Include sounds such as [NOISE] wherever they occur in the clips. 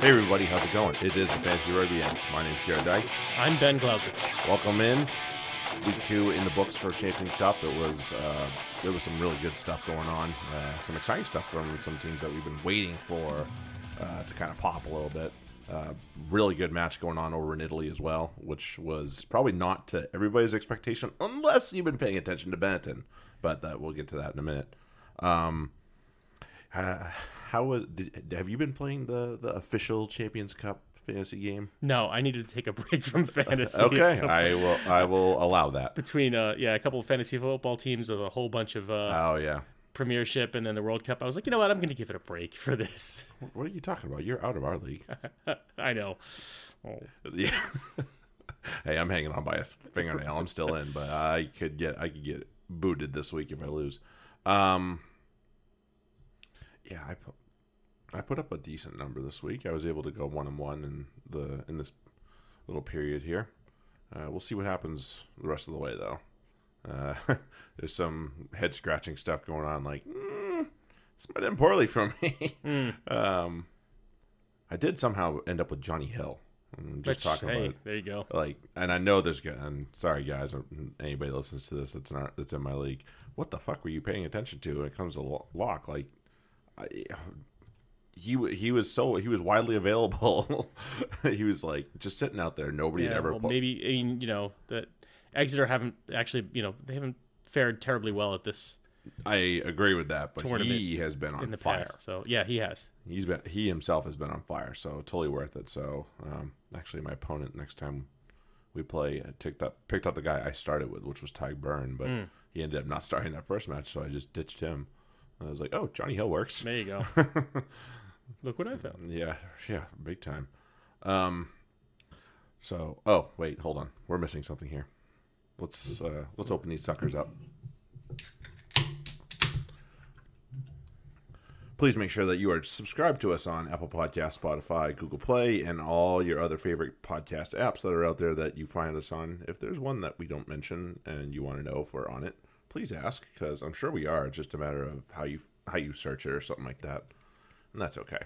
Hey everybody, how's it going? It is the Fantasy Rugby Yanks. My name's Jarrod Dyke. I'm Ben Glauser. Welcome in. Week two in the books for Champions Cup. It was uh, there was some really good stuff going on. Uh, some exciting stuff from some teams that we've been waiting for uh, to kind of pop a little bit. Uh, really good match going on over in Italy as well, which was probably not to everybody's expectation, unless you've been paying attention to Benetton. But that we'll get to that in a minute. Um, uh, how was? Did, have you been playing the the official Champions Cup fantasy game? No, I needed to take a [LAUGHS] break from [LAUGHS] fantasy. Okay, I will. I will allow that. between uh yeah a couple of fantasy football teams with a whole bunch of uh Oh yeah. Premiership and then the World Cup, I was like, you know what, I'm going to give it a break for this. [LAUGHS] What are you talking about? You're out of our league. I know. Oh, yeah. hey, I'm hanging on by a fingernail. I'm still in, but I could get I could get booted this week if I lose. Um. Yeah, I put I put up a decent number this week. I was able to go one and one in the in this little period here. Uh, we'll see what happens the rest of the way, though. Uh, [LAUGHS] there's some head scratching stuff going on. Like, mm, this might end poorly for me. [LAUGHS] um, I did somehow end up with Jonny Hill. I'm just which, talking hey, about it. there you go. like, and I know there's. good- And sorry, guys, or anybody that listens to this that's in our, that's in my league. What the fuck were you paying attention to when it comes to lock? Like, he he was so he was widely available. [LAUGHS] he was like just sitting out there. Nobody had ever. well, pu- maybe I mean, you know that Exeter haven't actually you know they haven't fared terribly well at this I agree with that, but he has been on in the fire. past. So yeah, he has. He's been he himself has been on fire, so totally worth it. So um, actually, my opponent next time we play I picked up picked up the guy I started with, which was Ty Byrne, but Mm. he ended up not starting that first match, so I just ditched him. I was like, oh, Jonny Hill works. There you go. [LAUGHS] Look what I found. Yeah, yeah, big time. Um, so oh wait, hold on, we're missing something here. Let's uh, let's open these suckers up. Please make sure that you are subscribed to us on Apple Podcast, Spotify, Google Play, and all your other favorite podcast apps that are out there that you find us on. If there's one that we don't mention and you want to know if we're on it, please ask because I'm sure we are. It's just a matter of how you how you search it or something like that, and that's okay.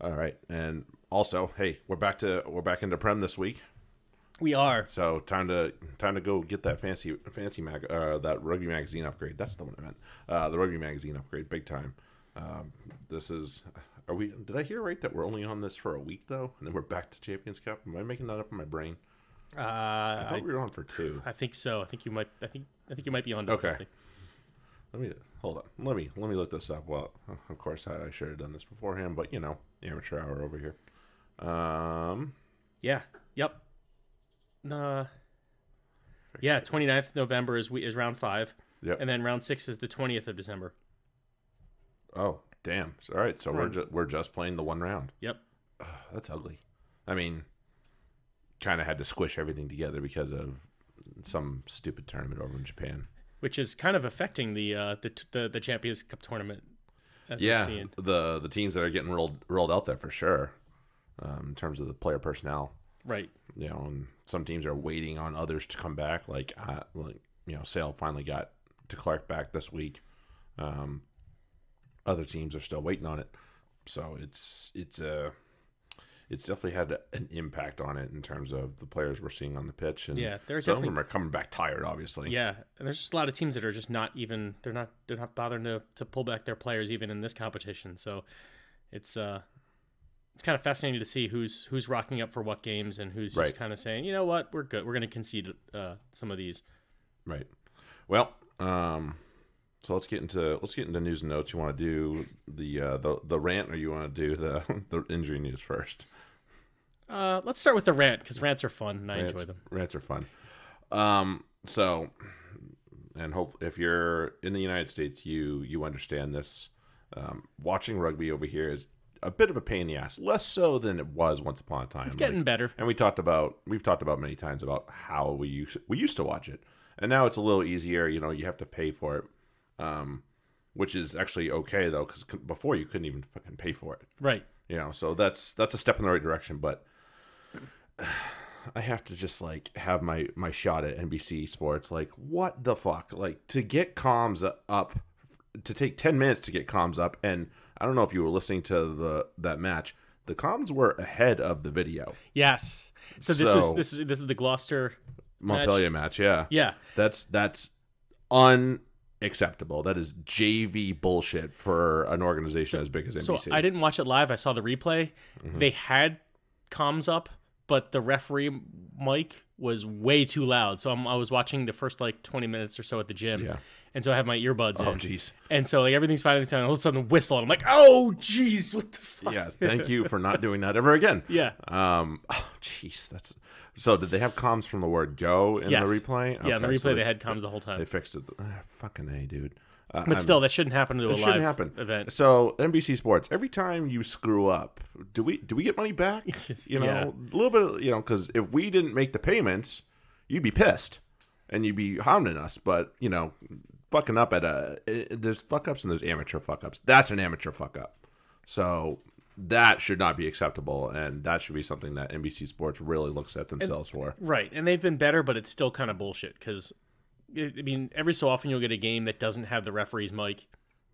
All right, and also, hey, we're back to we're back into Prem this week. We are. So time to time to go get that fancy fancy mag uh, that rugby magazine upgrade. That's the one I meant. Uh, the rugby magazine upgrade, big time. Um, this is. Are we? Did I hear right that we're only on this for a week though, and then we're back to Champions Cup? Am I making that up in my brain? Uh, I I, thought we were on for two. I think so. I think you might. I think. I think you might be on. Okay. something. Let me hold on. Let me let me look this up. Well, of course I, I should have done this beforehand, but you know, amateur hour over here. Um, Yeah. Yep. Uh, yeah. 29th November is we is round five, Yep. and then round six is the 20th of December. oh, damn. All right, so we're ju- we're just playing the one round. Yep. That's ugly. I mean, kind of had to squish everything together because of some stupid tournament over in Japan. Which is kind of affecting the uh the the, the Champions Cup tournament. As Yeah, the the teams that are getting rolled rolled out there for sure. Um, in terms of the player personnel, Right. you know, and some teams are waiting on others to come back. Like, uh, like you know, Sale finally got to Clark back this week. Um, other teams are still waiting on it, so it's it's uh, it's definitely had an impact on it in terms of the players we're seeing on the pitch. And Yeah, there's some of them are coming back tired, obviously. Yeah, and there's just a lot of teams that are just not even they're not they're not bothering to, to pull back their players even in this competition. So it's uh it's kind of fascinating to see who's who's rocking up for what games and who's just kind of saying, you know what, we're good, we're going to concede uh, some of these. Right. Well, um, so let's get into let's get into news and notes. You want to do the uh, the the rant, or you want to do the [LAUGHS] the injury news first? Uh, let's start with the rant because rants are fun and I Rants, enjoy them. Rants are fun. Um, so, and hope if you're in the United States, you you understand this. Um, watching rugby over here is a bit of a pain in the ass. Less so than it was once upon a time. It's getting better. And we talked about we've talked about many times about how we used we used to watch it, and now it's a little easier. You know, you have to pay for it, um, which is actually okay though, because before you couldn't even fucking pay for it. Right. You know, so that's that's a step in the right direction. But I have to just like have my my shot at NBC Sports. Like, what the fuck? Like to get comms up to take ten minutes to get comms up, and I don't know if you were listening to the that match. The comms were ahead of the video. Yes. So this So- this is this is the Gloucester. Montpellier match, yeah. Yeah. That's that's unacceptable. That is JV bullshit for an organization as big as NBC. So. I didn't watch it live. I saw the replay. Mm-hmm. They had comms up, but the referee mic was way too loud. So I'm, I was watching the first like 20 minutes or so at the gym. Yeah. And so I have my earbuds oh in. jeez. And so like everything's fine. And all of a sudden, whistle. And I'm like, oh, jeez, what the fuck? Yeah, thank you for not doing that [LAUGHS] ever again. Yeah. Um. Oh, jeez. That's. So did they have comms from the word "go" in Yes. the replay? Yeah, in the replay, so they had comms the whole time. They fixed it. Ah, fucking a, dude. Uh, but I'm- still, that shouldn't happen to a live shouldn't happen. event. So NBC Sports, every time you screw up, do we do we get money back? [LAUGHS] You know, Yeah. a little bit. You know, because if we didn't make the payments, you'd be pissed and you'd be hounding us. But you know, fucking up at a there's fuck ups and there's amateur fuck ups. That's an amateur fuck up. So that should not be acceptable, and that should be something that NBC Sports really looks at themselves for. Right. And they've been better, but it's still kind of bullshit because, I mean, every so often you'll get a game that doesn't have the referee's mic.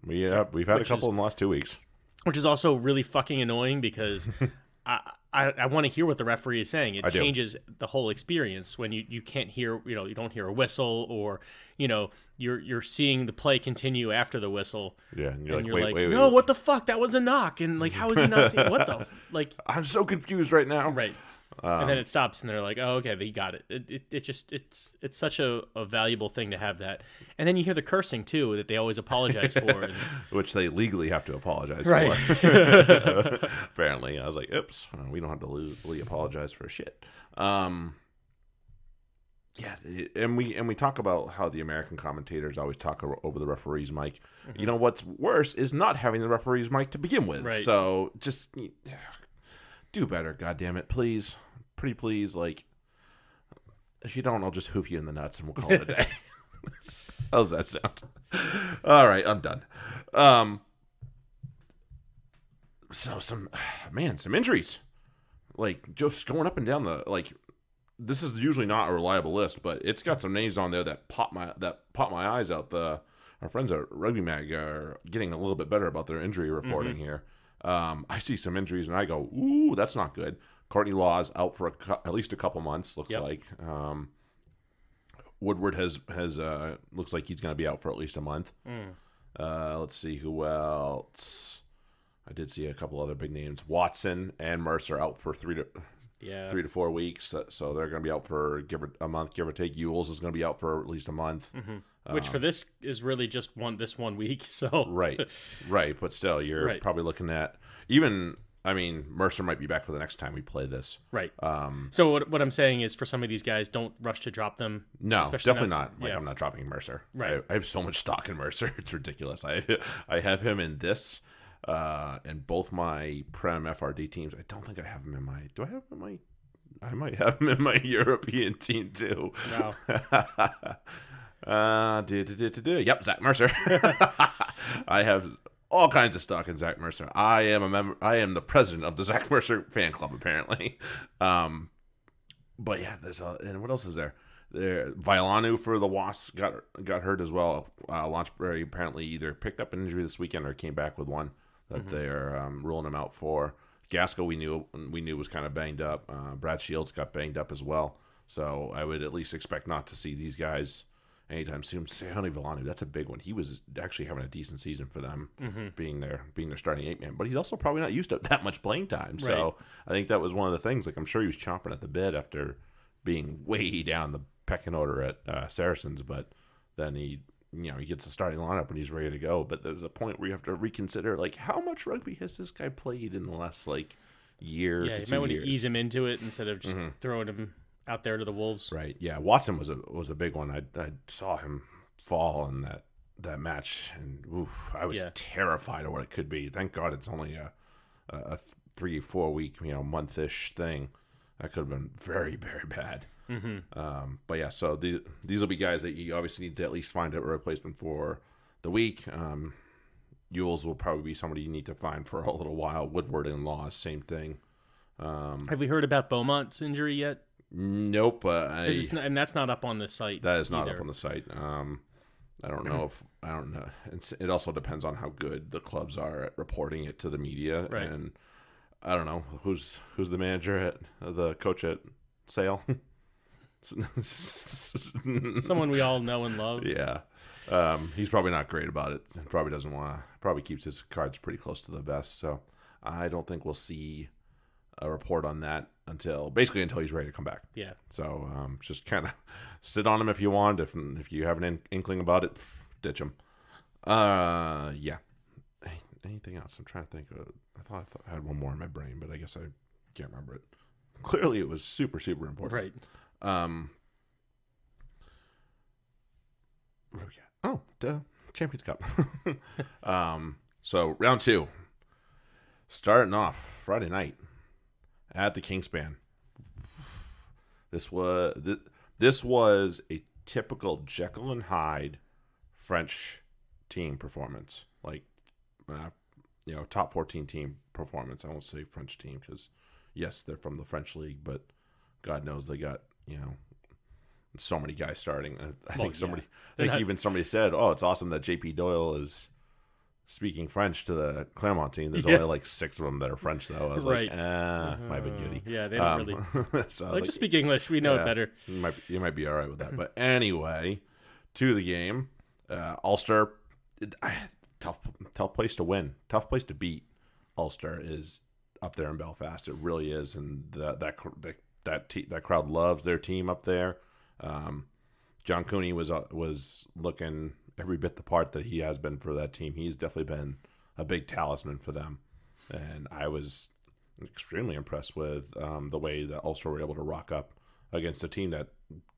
We have we've had a couple is- in the last two weeks. which is also really fucking annoying because [LAUGHS] I I, I want to hear what the referee is saying. It I do. changes the whole experience when you, you can't hear you know you don't hear a whistle or you know you're you're seeing the play continue after the whistle Yeah, and you're and like, you're wait, like wait, wait, no what the fuck that was a knock and like how is he not seeing what the [LAUGHS] f-? like I'm so confused right now. right Um, and then it stops and they're like oh okay they got it it, it, it just it's it's such a, a valuable thing to have that and then you hear the cursing too that they always apologize for and, [LAUGHS] which they legally have to apologize Right. for. [LAUGHS] Apparently, I was like, "Oops, we don't have to legally apologize for shit." Um, yeah, and we and we talk about how the American commentators always talk over the referee's mic. You know what's worse is not having the referee's mic to begin with. Right. So just do better, God damn it, please, pretty please. Like, if you don't, I'll just hoof you in the nuts and we'll call it a day. [LAUGHS] How's that sound? All right, I'm done. Um, so some [SIGHS] man, some injuries, like just going up and down the like. This is usually not a reliable list, but it's got some names on there that pop my that pop my eyes out. The our friends at Rugby Mag are getting a little bit better about their injury reporting here. Um, I see some injuries and I go, ooh, that's not good. Courtney Lawes out for a, cou- at least a couple months. Looks Yep. like. Um, Woodward has has uh, looks like he's going to be out for at least a month. Uh, let's see who else. I did see a couple other big names. Watson and Mercer out for three to yeah three to four weeks, so they're going to be out for give or, a month, give or take. Ewels is going to be out for at least a month. Which for this is really just one this one week [LAUGHS] so Right, right, but still, you're Right. probably looking at even. I mean, Mercer might be back for the next time we play this. Right. Um, So what, what I'm saying is, for some of these guys, don't rush to drop them. No, definitely not- not. Like yeah. I'm not dropping Mercer. Right. I, I have so much stock in Mercer. [LAUGHS] It's ridiculous. I I have him in this, uh, and both my Prem FRD teams. I don't think I have him in my. Do I have him in my? I might have him in my [LAUGHS] European team too. Wow. Uh, do, do, do, do, do. Yep, Zach Mercer. [LAUGHS] I have all kinds of stock in Zach Mercer. I am a member. I am the president of the Zach Mercer fan club, apparently. [LAUGHS] Um, but yeah, there's a, and what else is there? There, Vailanu for the Wasps got got hurt as well. Uh, Launchbury apparently either picked up an injury this weekend or came back with one that they're um, ruling him out for. Gasco we knew we knew was kind of banged up. Uh, Brad Shields got banged up as well. So I would at least expect not to see these guys anytime soon. Sione Vailanu, that's a big one. He was actually having a decent season for them, being their being their starting eight man. But he's also probably not used to [LAUGHS] that much playing time. So I think that was one of the things. Like I'm sure he was chomping at the bit after being [LAUGHS] way down the pecking order at uh, Saracens, but then he. You know, he gets the starting lineup and he's ready to go. But there's a point where you have to reconsider, like, how much rugby has this guy played in the last like year Yeah, you might want to ease him into it instead of just throwing him out there to the wolves. Right. Yeah. Watson was a was a big one. I I saw him fall in that that match, and oof, I was Yeah. terrified of what it could be. Thank God it's only a a, three four week you know month ish thing. That could have been very very bad. Mm-hmm. Um, but yeah, so the, these will be guys that you obviously need to at least find a replacement for the week. Um, Ewels will probably be somebody you need to find for a little while. Woodward and Law, same thing. Um, Have we heard about Beaumont's injury yet? Nope. Uh, I, not- and that's not up on the site. That is not either. up on the site. Um, I don't know if I don't know. It's, it also depends on how good the clubs are at reporting it to the media, Right. and I don't know who's who's the manager at the coach at Sale. [LAUGHS] Someone we all know and love. Yeah. Um, he's probably not great about it. Probably doesn't want to. Probably keeps his cards pretty close to the vest. So I don't think we'll see a report on that until basically until he's ready to come back. Yeah. So um, just kind of [LAUGHS] sit on him if you want. If if you have an in- inkling about it, pff, ditch him. Uh, yeah. Anything else? I'm trying to think. Of, I thought I, thought I had one more in my brain, but I guess I can't remember it. [LAUGHS] Clearly, it was super super important. Right. Um. What do we got? Oh, the Champions Cup. [LAUGHS] um. So round two, starting off Friday night at the Kingspan. This was this, this was a typical Jekyll and Hyde French team performance, like uh, you know top fourteen team performance. I won't say French team because yes, they're from the French league, but God knows they got you know so many guys starting. I, I Well, think yeah. somebody, I think even somebody said, "Oh, it's awesome that JP Doyle is." Speaking French to the Clermont team, there's Yeah. only like six of them that are French, though. I was Right. like, ah, my big Uh, giddy. Yeah, they don't really Um, [LAUGHS] so I was like to speak English. We know yeah. it better. you might you might be all right with that. [LAUGHS] But anyway, to the game, uh, Ulster, tough tough place to win, tough place to beat. Ulster is up there in Belfast. It really is, and that that that that, te- that crowd loves their team up there. Um, John Cooney was uh, was looking every bit the part that he has been for that team. He's definitely been a big talisman for them, and I was extremely impressed with um, the way that Ulster were able to rock up against a team that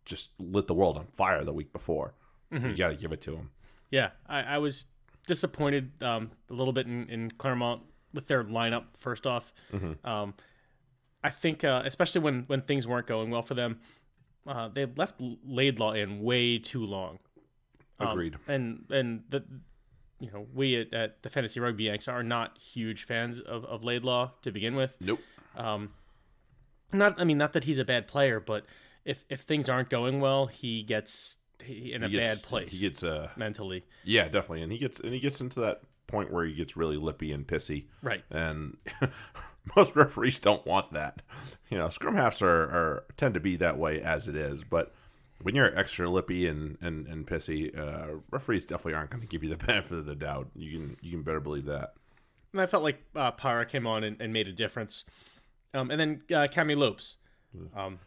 just lit the world on fire the week before. You got to give it to them. Yeah, I, I was disappointed um, a little bit in, in Clermont with their lineup. First off, Mm-hmm. um, I think uh, especially when when things weren't going well for them, uh, they left Laidlaw in way too long. Um, Agreed. and and the you know we at, at the Fantasy Rugby Yanks are not huge fans of of Laidlaw to begin with. Nope. Um, not I mean not that he's a bad player, but if if things aren't going well, he gets in a gets- bad place He gets uh mentally. yeah, definitely, and he gets and he gets into that point where he gets really lippy and pissy. Right. and [LAUGHS] most referees don't want that. You know, scrum halves are, are tend to be that way as it is, but when you're extra lippy and and, and pissy, uh, referees definitely aren't going to give you the [LAUGHS] benefit of the doubt. You can you can better believe that. And I felt like uh, Parra came on and, and made a difference. Um, and then uh, Camille Lopez. Um,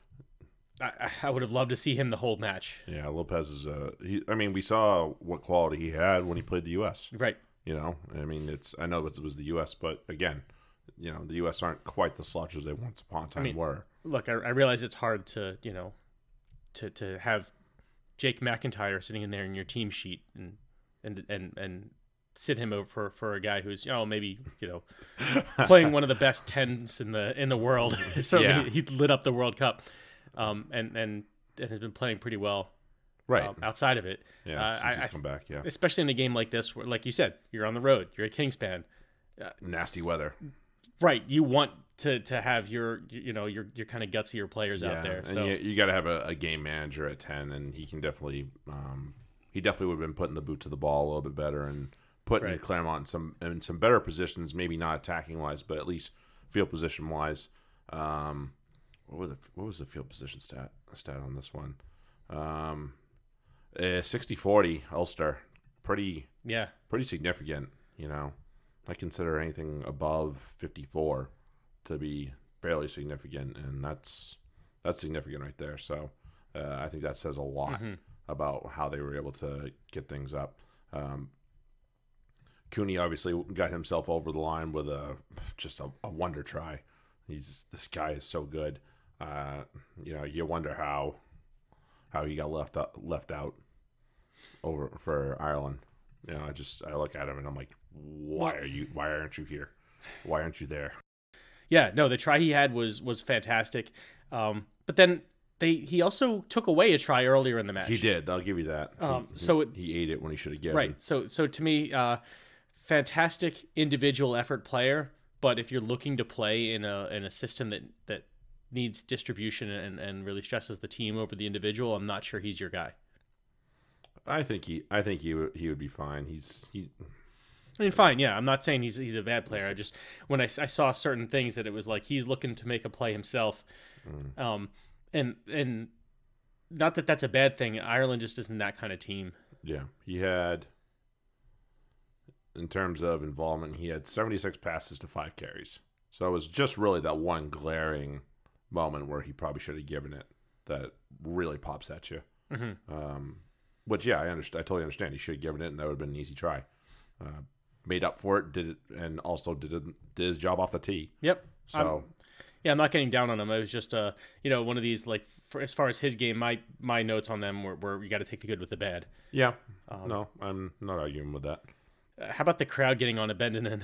I, I would have loved to see him the whole match. Yeah, Lopez is. Uh, he, I mean, we saw what quality he had when he played the U.S. Right. You know, I mean, it's. I know it was the U.S., but again, you know, the U.S. aren't quite the slouches they once upon a time mean, were. Look, I, I realize it's hard to, you know, to, to have Jake McIntyre sitting in there in your team sheet and and and and sit him over for, for a guy who's you know maybe you know playing one of the best tens in the in the world. [LAUGHS] Certainly, Yeah. he lit up the World Cup, um, and and and has been playing pretty well Right. um, outside of it. yeah. uh, I- I- come back. Yeah. especially in a game like this where like you said you're on the road you're at kingspan Nasty weather. Right you want to to have your you know your your kind of gutsier players out there and you, you got to have a, a game manager at ten, and he can definitely, um, he definitely would have been putting the boot to the ball a little bit better and putting Right. Clermont in some in some better positions, maybe not attacking wise, but at least field position wise. Um, what were the what was the field position stat stat on this one? Um, uh, 60-40 Ulster, pretty yeah pretty significant. You know, I consider anything above fifty four to be fairly significant, and that's that's significant right there. So uh, I think that says a lot Mhm. about how they were able to get things up. Um, Cooney obviously got himself over the line with a just a, a wonder try. He's this guy is so good. Uh, you know, you wonder how how he got left up, left out over for Ireland. You know, I just I look at him and I'm like, why are you? Why aren't you here? Why aren't you there? yeah no the try he had was was fantastic um but then they he also took away a try earlier in the match He did. I'll give you that. Um, he, so he, it- he ate it when he should have given. right so so to me uh fantastic individual effort player but if you're looking to play in a in a system that that needs distribution and and really stresses the team over the individual i'm not sure he's your guy I think he I think he would he would be fine. He's he I mean, fine, yeah. I'm not saying he's he's a bad player. I just when I saw certain things that it was like he's looking to make a play himself, Mm. um, and and not that that's a bad thing. Ireland just isn't that kind of team. yeah he had in terms of involvement he had 76 passes to five carries. So it was just really that one glaring moment where he probably should have given it that really pops at you. hmm Um, which yeah, I understand. I totally understand. He should have given it, and that would have been an easy try. Uh, made up for it, did it, and also did it, did his job off the tee. Yep. So Yeah, I'm not getting down on him. It was just uh, you know, one of these like for, as far as his game, my my notes on them were, were you got to take the good with the bad. yeah, Um, no, I'm not arguing with that. Uh, How about the crowd getting on a Bendinen?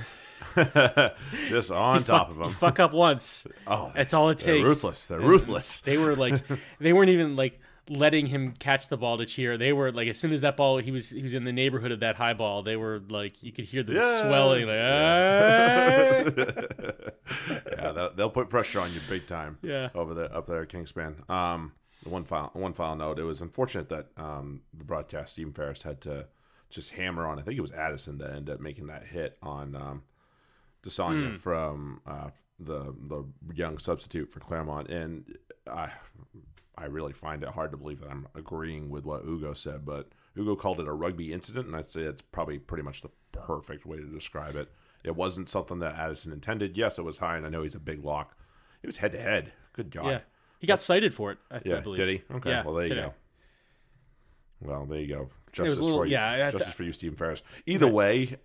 [LAUGHS] Just [LAUGHS] on You top fuck, of him. fuck up once. [LAUGHS] Oh, That's all it takes. they're takes. ruthless. They're ruthless. They were like, they weren't even like letting him catch the ball to cheer. They were like, as soon as that ball, he was he was in the neighborhood of that high ball. They were like, you could hear the Yeah. swelling. Like, Yeah. "Ah." [LAUGHS] yeah, they'll, they'll put pressure on you big time. yeah, over there up there at Kingspan. Um, one final one final note. It was unfortunate that um, the broadcast Stephen Ferris had to just hammer on. I think it was Addison that ended up making that hit on um, Desanya Hmm. from uh, the the young substitute for Clermont, and I I really find it hard to believe that I'm agreeing with what Ugo said, but Ugo called it a rugby incident, and I'd say it's probably pretty much the perfect way to describe it. It wasn't something that Addison intended. Yes, it was high, and I know he's a big lock. It was head to head. Good God. yeah. He got cited for it. I, I Yeah, believe. did he? Okay, Yeah, well there you go. Well, there you go. Justice little- for you. yeah, I Justice for you, Stephen Ferris. Either way,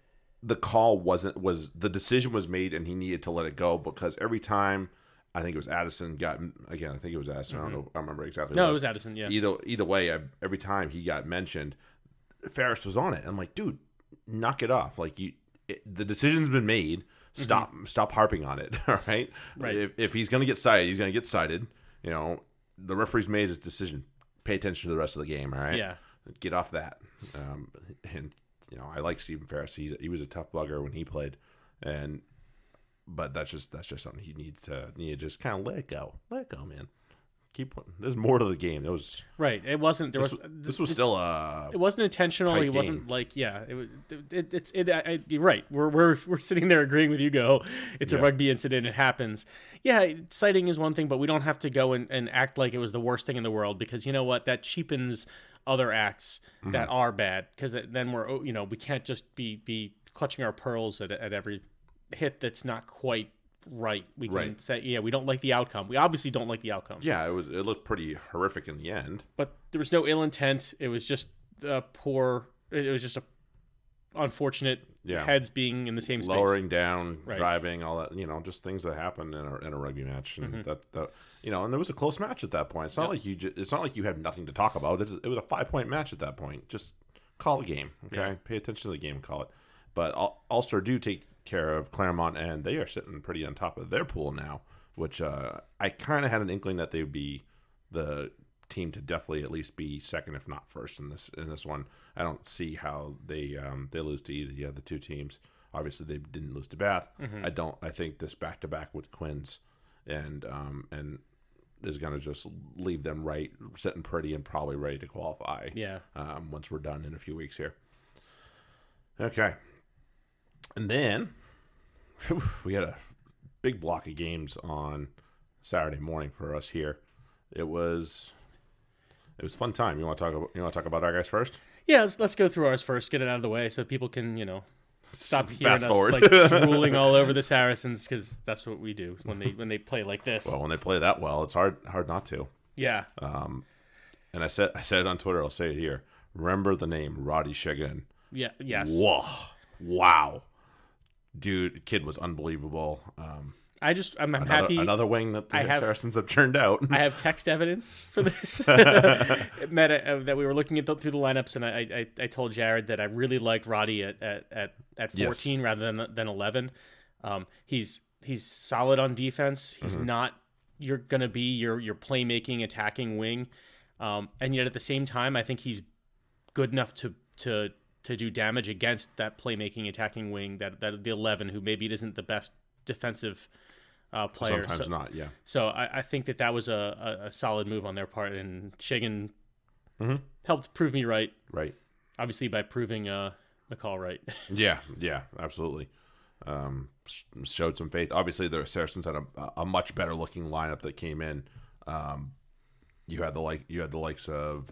the call wasn't was the decision was made, and he needed to let it go because every time I think it was Addison got again. I think it was Addison. I don't know. I remember exactly. No, what it was Addison. Yeah. Either either way, I, every time he got mentioned, Ferris was on it. I'm like, dude, knock it off. Like you, it, the decision's been made. Stop stop harping on it. [LAUGHS] All right. Mm-hmm. Right. If, if he's gonna get cited, he's gonna get cited. You know, the referee's made his decision. Pay attention to the rest of the game. All right. Yeah. Get off that. Um, and you know, I like Stephen Ferris. He's he was a tough bugger when he played, and but that's just that's just something he needs to need to just kind of let go. Let go, man. Keep. There's more to the game. There was Right. It wasn't. There this, was. this was still a It wasn't intentional. He wasn't game. like, yeah. It was. It, it's. It. I, you're right. We're we're we're sitting there agreeing with you. Go. It's a rugby incident. It happens. Yeah, citing is one thing, but we don't have to go and, and act like it was the worst thing in the world because you know what? That cheapens other acts Mm-hmm. that are bad because then we're oh, you know we can't just be be clutching our pearls at, at every hit that's not quite right. We can Right. say yeah we don't like the outcome. We obviously don't like the outcome. yeah. It was it looked pretty horrific in the end. but there was no ill intent. It was just uh, poor. It was just a unfortunate Yeah. heads being in the same space. Lowering down, Right. driving, all that. You know, just things that happen in a, in a rugby match, and Mm-hmm. that, that you know, and there was a close match at that point. It's not like you. Ju- it's not like you have nothing to talk about. It's, it was a five point match at that point. Just call the game, okay? Yeah. Pay attention to the game, and call it. But Ul- Ulster do take care of Clermont, and they are sitting pretty on top of their pool now. Which uh, I kind of had an inkling that they would be the team to definitely at least be second, if not first, in this in this one. I don't see how they um, they lose to either of the other two teams. Obviously, they didn't lose to Bath. I don't. I think this back to back with Quins and um, and is going to just leave them right, sitting pretty, and probably ready to qualify. Yeah. Um, once we're done in a few weeks here. Okay, and then [LAUGHS] we had a big block of games on Saturday morning for us here. It was it was fun time. You want to talk about you want to talk about our guys first? Yeah, let's, let's go through ours first. Get it out of the way so people can you know stop [LAUGHS] hearing Fast us forward. like [LAUGHS] drooling all over the Saracens because that's what we do when they when they play like this. well, when they play that well, it's hard hard not to. yeah. Um, and I said I said it on Twitter. I'll say it here. Remember the name Roddy Segun. Yeah. Yes. Whoa! Wow, dude, kid was unbelievable. Um, I just I'm, I'm another, happy. another wing that the have- Saracens have churned out. I have text evidence for this [LAUGHS] that, uh, that we were looking at the, through the lineups, and I, I I told Jarrod that I really liked Roddy at at at, at Yes. 14 rather than than 11. Um, he's he's solid on defense. He's Mm-hmm. not you're gonna be your your playmaking attacking wing, um, and yet at the same time, I think he's good enough to to to do damage against that playmaking attacking wing that that the 11 who maybe isn't the best defensive uh, player. Sometimes So- not. Yeah. so I, I think that that was a, a, a solid move on their part, and Segun Mhm. helped prove me right. Right. obviously by proving uh, McCall right. [LAUGHS] Yeah, yeah, absolutely. Um, showed some faith. Obviously, the Saracens had a, a much better looking lineup that came in. Um, you had the like you had the likes of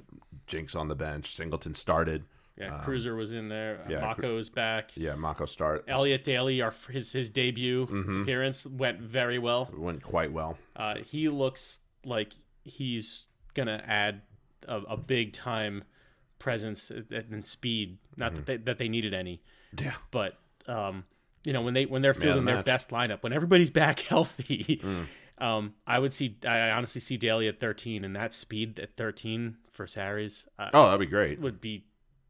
Jinx on the bench. Singleton started. Yeah, Cruiser was in there. Uh, yeah, Mako's back. Yeah, Mako start. Elliot Daly, our his his debut Mm-hmm. appearance went very well. went quite well. Uh, he looks like he's gonna add a, a big time presence and speed. Not Mm-hmm. that they, that they needed any, Yeah, but um, you know when they when they're of fielding their best lineup, when everybody's [LAUGHS] back healthy, Mm. um, I would see I honestly see Daly at 13, and that speed at 13 for Sarries uh, Oh, that'd be great. would be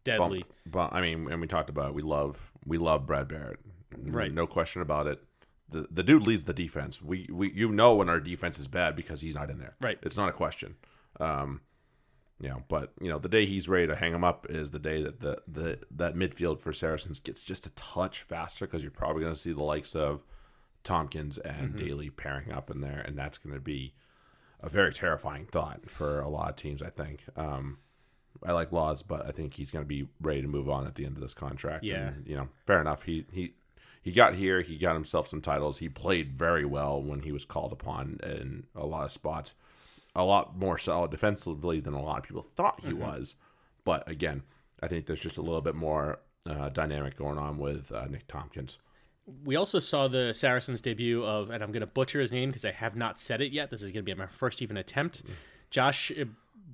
deadly. but I mean, and we talked about it, we love we love Brad Barritt, Right. No question about it. The the dude leads the defense. We we you know when our defense is bad because he's not in there. Right. It's not a question. Um, you know, but you know the day he's ready to hang him up is the day that the the that midfield for Saracens gets just a touch faster because you're probably going to see the likes of Tompkins and Mm-hmm. Daly pairing up in there, and that's going to be a very terrifying thought for a lot of teams. I think. Um, I like Laws, but I think he's going to be ready to move on at the end of this contract. Yeah. and, you know, fair enough. He he he got here. He got himself some titles. He played very well when he was called upon in a lot of spots. A lot more solid defensively than a lot of people thought he was. But again, I think there's just a little bit more uh, dynamic going on with uh, Nick Tompkins. We also saw the Saracens debut of, and I'm going to butcher his name because I have not said it yet. This is going to be my first even attempt. Josh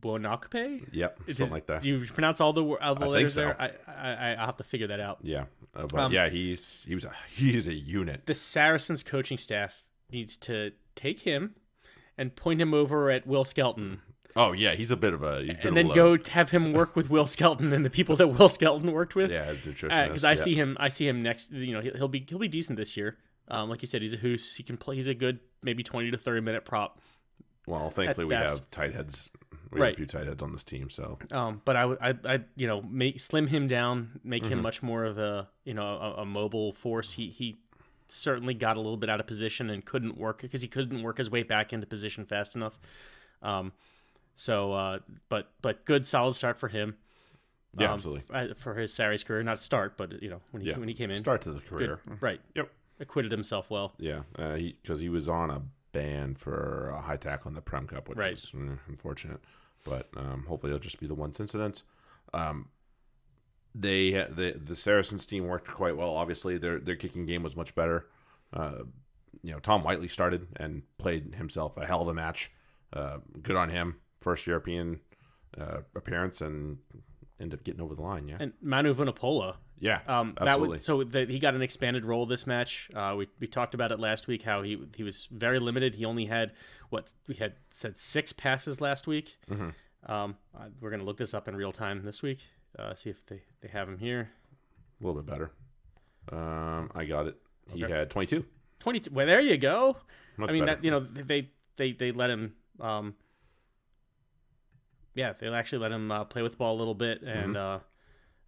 Ibuanokpe? Yep, Is something like that. Do you pronounce all the, all the think letters so. there? I, I, I'll have to figure that out. Yeah, uh, but Um, yeah, he's he was a he is a unit. The Saracens coaching staff needs to take him and point him over at Will Skelton Oh yeah, he's a bit of a he's been and then go have him work with [LAUGHS] Will Skelton and the people that Will Skelton worked with. yeah as nutritionist because I yeah. see him, I see him next. You know, he'll, he'll be he'll be decent this year. Um, like you said, he's a hoos. He can play. He's a good maybe twenty to thirty minute prop. Well, thankfully we best. have tight heads. We have a few tight heads on this team, so Um, but I would, I, I, you know, make slim him down, make Mm-hmm. him much more of a, you know, a, a mobile force. He he certainly got a little bit out of position and couldn't work because he couldn't work his way back into position fast enough. Um, so, uh, but but good solid start for him. yeah, um, absolutely. uh, for his Sarries career, not start, but you know when he Yeah, when he came in, start to the good, career. right? Yep. acquitted himself well. Yeah, because he, 'cause he was on a ban for a high tackle in the Prem Cup, which Right. is mm, unfortunate. But um, hopefully it'll just be the one incident. Um, they the the Saracens team worked quite well. Obviously, their their kicking game was much better. Uh, you know, Tom Whiteley started and played himself a hell of a match. Uh, good on him. First European uh, appearance and ended up getting over the line. Yeah, And Manu Vunipola, yeah, Um, that absolutely. would, so that he got an expanded role this match. Uh, we we talked about it last week how he he was very limited. He only had what we had said six passes last week. Mm-hmm. Um, we're gonna look this up in real time this week. Uh, see if they they have him here. a little bit better. Um, I got it. He Okay. had 22. Twenty two. Well, there you go. Much I mean better. that you know they they they let him. Um, yeah, they actually let him uh, play with the ball a little bit, and uh,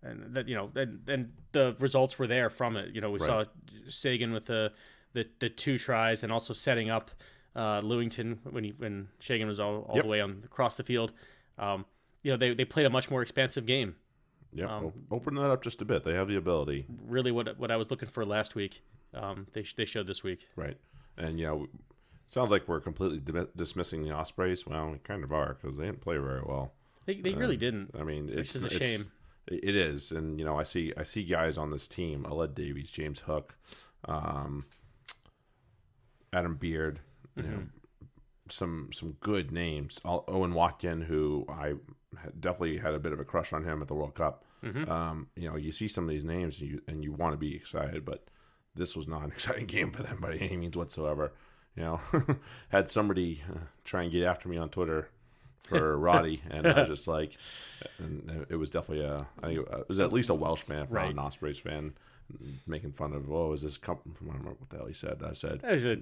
and that you know, and, and the results were there from it. You know, we Right. saw Segun with the, the the two tries, and also setting up uh, Lewington when he when Segun was all, all Yep. the way on across the field. Um, you know, they, they played a much more expansive game. Yeah, Um, open that up just a bit. They have the ability, Really, what what I was looking for last week, um, they they showed this week. right? And yeah, know, sounds like we're completely dismissing the Ospreys. Well, we kind of are because they didn't play very well. They they really didn't. I mean, it's is a shame. It is, and you know, I see I see guys on this team: Aled Davies, James Hook, um, Adam Beard. You know, some some good names. Owen Watkin, who I definitely had a bit of a crush on him at the World Cup. Um, you know, you see some of these names and you and you want to be excited, but this was not an [LAUGHS] exciting game for them by any means whatsoever. You know, [LAUGHS] had somebody uh, try and get after me on Twitter for [LAUGHS] Roddy, and I was just like, and it was definitely a, I think it was at least a Welsh fan, Right. not an Ospreys fan, making fun of, oh, is this company? I don't remember what the hell he said. I said, That was a,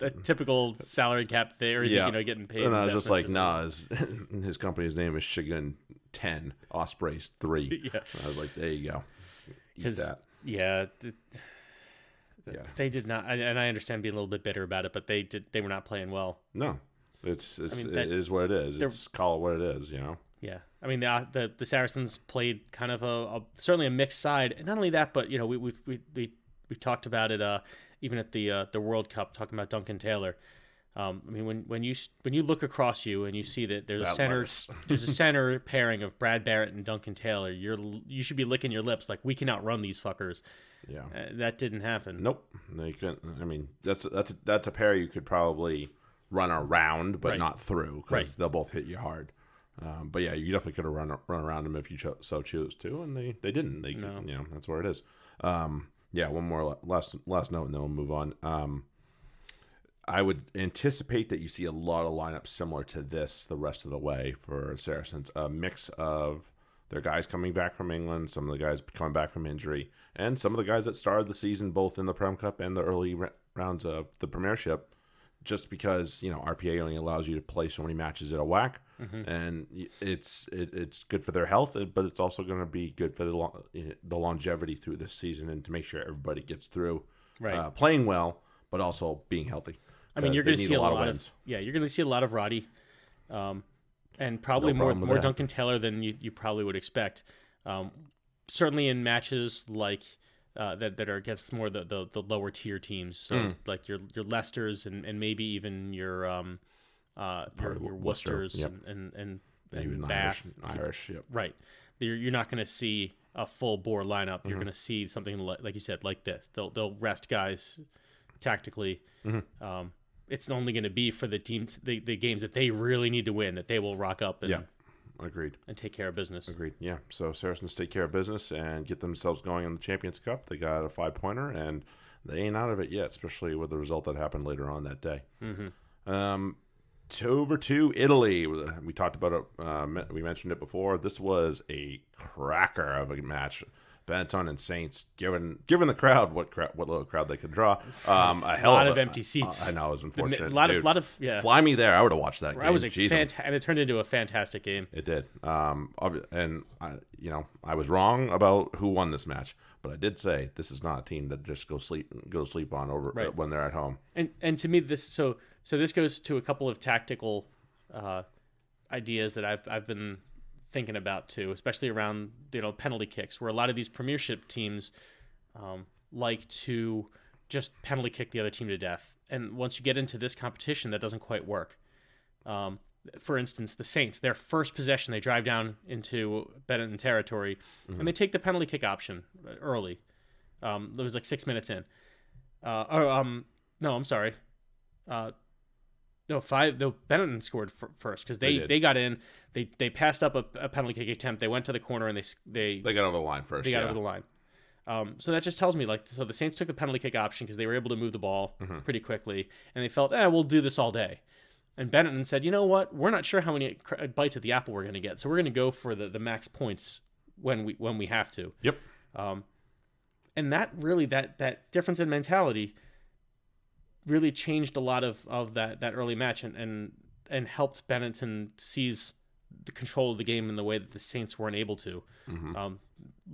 a mm. typical salary cap there. Is Yeah. you know getting paid. and I was just like, nah, his, [LAUGHS] his company's name is Segun 10, Ospreys 3. something. [LAUGHS] Yeah, I was like, there you go. Eat because that. yeah, th- Yeah. they did not. And I understand being a little bit bitter about it, but they did. They were not playing well. No, it's, it's mean, it that- is what it is. It's call it what it is, you know? Yeah, I mean the uh, the, the Saracens played kind of a, a, certainly a mixed side, and not only that, but you know we we we we, we talked about it uh, even at the uh, the World Cup, talking about Duncan Taylor. Um, I mean, when, when you when you look across you and you see that there's That a center [LAUGHS] there's a [LAUGHS] center pairing of Brad Barritt and Duncan Taylor, you're you should be licking your lips like we can outrun these fuckers. Yeah. Uh, that didn't happen. Nope. They couldn't. I mean, that's that's that's a pair you could probably run around, but Right. not through because Right. they'll both hit you hard. Um, but yeah, you definitely could have run run around them if you cho- so choose to, and they they didn't. They No. you know that's where it is. Um, yeah, one more last last note, and then we'll move on. Um, I would anticipate that you see a lot of lineups similar to this the rest of the way for Saracens. A mix of their guys coming back from England, some of the guys coming back from injury, and some of the guys that started the season both in the Prem Cup and the early rounds of the Premiership. Just because you know RPA only allows you to play so many matches at a whack, and it's it, it's good for their health, but it's also going to be good for the lo- the longevity through this season and to make sure everybody gets through Right. uh, playing well, but also being healthy. I mean, you're going to see a lot, of wins. yeah, you're going to see a lot of Roddy, um, and probably No more more that. Duncan Taylor than you, you probably would expect. Um, certainly in matches like uh, that that are against more the, the, the lower tier teams, so Mm. like your your Leicesters and, and maybe even your um, uh, your, your Worcesters yep. and and and, and Bath. Irish, Irish, yep. Right. You're, you're not going to see a full bore lineup. Mm-hmm. You're going to see something like, like you said, like this. They'll they'll rest guys tactically. Mm-hmm. Um, it's only going to be for the teams, the, the games that they really need to win, that they will rock up and, Yeah. Agreed. and take care of business. Agreed. Yeah. So Saracens take care of business and get themselves going in the Champions Cup. They got a five pointer and they ain't out of it yet, especially with the result that happened later on that day. Mm-hmm. Um, to over to Italy. We talked about it. Uh, we mentioned it before. This was a cracker of a match. Benetton and Saints, given given the crowd what crowd, what little crowd they could draw, um, a hell lot of, of empty seats. I know it was The unfortunate. A lot Dude, of lot of yeah. fly me there. I would have watched that. Game. I was a Jeez, fant- and it turned into a fantastic game. it did. Um, and I, you know, I was wrong about who won this match, but I did say this is not a team that just go sleep go sleep on over Right. when they're at home. and and to me this so so this goes to a couple of tactical uh, ideas that I've I've been thinking about too, especially around you know penalty kicks, where a lot of these Premiership teams um, like to just penalty kick the other team to death, and once you get into this competition, that doesn't quite work. Um, for instance, the Saints, their first possession, they drive down into Benetton territory, and they take the penalty kick option uh, early. Um, it was like six minutes in. Uh, or, um, no, I'm sorry. Uh, no, five. No, Benetton scored f- first because They they, they got in. They they passed up a, a penalty kick attempt. They went to the corner and they they They got over the line first. they got yeah. over the line. Um, so that just tells me like so the Saints took the penalty kick option because they were able to move the ball Mm-hmm. pretty quickly and they felt eh we'll do this all day. And Benetton said, you know what, we're not sure how many cr- bites at the apple we're going to get, so we're going to go for the, the max points when we when we have to. Yep. Um, and that really that that difference in mentality really changed a lot of, of that that early match and, and and helped Benetton seize the control of the game in the way that the Saints weren't able to. Mhm. Um,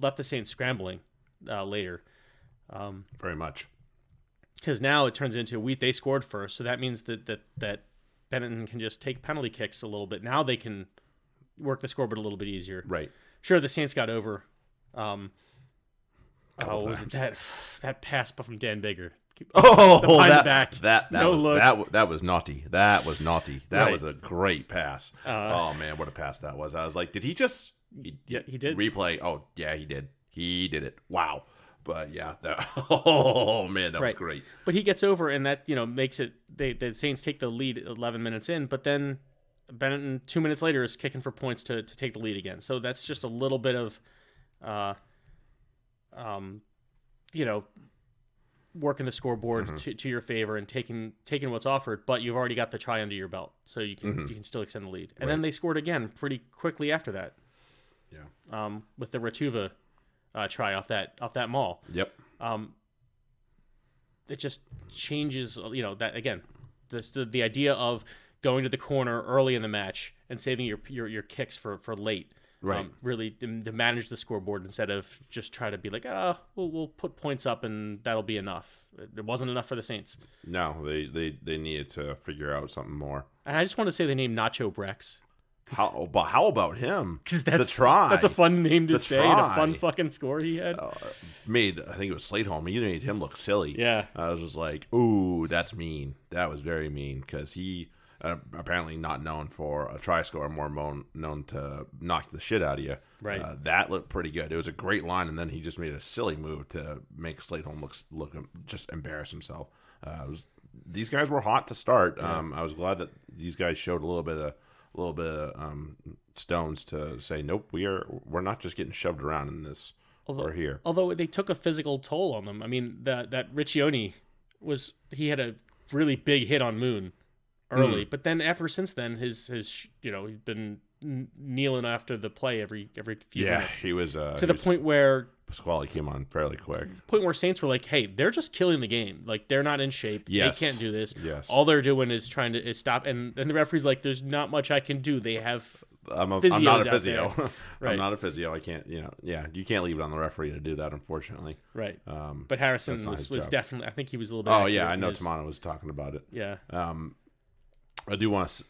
left the Saints scrambling uh, later. Um, Very much. because now it turns into we they scored first, so that means that that that Benetton can just take penalty kicks a little bit. Now they can work the scoreboard a little bit easier. Right. Sure, the Saints got over. Um, oh, was it that that pass from Dan Biggar? [LAUGHS] Oh, that, back. that that No was, look. that that was naughty. That was naughty. That Right. was a great pass. Uh, oh man, what a pass that was! I was like, did he just? He, Yeah, he did. replay. Oh yeah, he did. He did it. Wow. But yeah, that, [LAUGHS] oh man, that was great. But he gets over, and that you know makes it. They the Saints take the lead 11 minutes in, but then Benetton two minutes later is kicking for points to to take the lead again. So that's just a little bit of, uh, um, you know, working the scoreboard Mm-hmm. to, to your favor and taking taking what's offered. But you've already got the try under your belt, so you can Mm-hmm. you can still extend the lead. And then they scored again pretty quickly after that. Yeah. Um, with the Ratuva uh, try off that off that mall Yep. um, it just changes. You know that again, the, the the idea of going to the corner early in the match and saving your your, your kicks for for late. Right. Um, really to, to manage the scoreboard instead of just try to be like, ah, we'll, we'll put points up and that'll be enough. It wasn't enough for the Saints. No, they they they needed to figure out something more. And I just want to say the name Nacho Brex. How, but how about him? Because that's the try. That's a fun name to The say and a fun fucking score he had. Uh, made I think it was Slade Home. He made him look silly. Yeah. I was just like, ooh, that's mean. That was very mean because he uh, apparently not known for a try score, more mo- known to knock the shit out of you. Right. Uh, that looked pretty good. It was a great line, and then he just made a silly move to make Slade Home look look just embarrass himself. Uh, was these guys were hot to start. Um, I was glad that these guys showed a little bit of a little bit of um, stones to say, nope, we are we're not just getting shoved around in this. we're here. Although they took a physical toll on them. I mean, that that Riccioni was he had a really big hit on Moon early, Hmm. but then ever since then, his his you know he's been kneeling after the play every every few Yeah, minutes he was uh, to he the was- point where Pasquali came on fairly quick. point where Saints were like, hey, they're just killing the game. Like they're not in shape. Yes. They can't do this. Yes. All they're doing is trying to is stop and and the referee's like, there's not much I can do. They have I'm, a, I'm not a physio. [LAUGHS] [LAUGHS] Right. I'm not a physio. I can't, you know, yeah, you can't leave it on the referee to do that, unfortunately. right. Um, But Harrison was, was job. definitely I think he was a little bit oh yeah, I know his- Tamana was talking about it. Yeah. Um, I do want to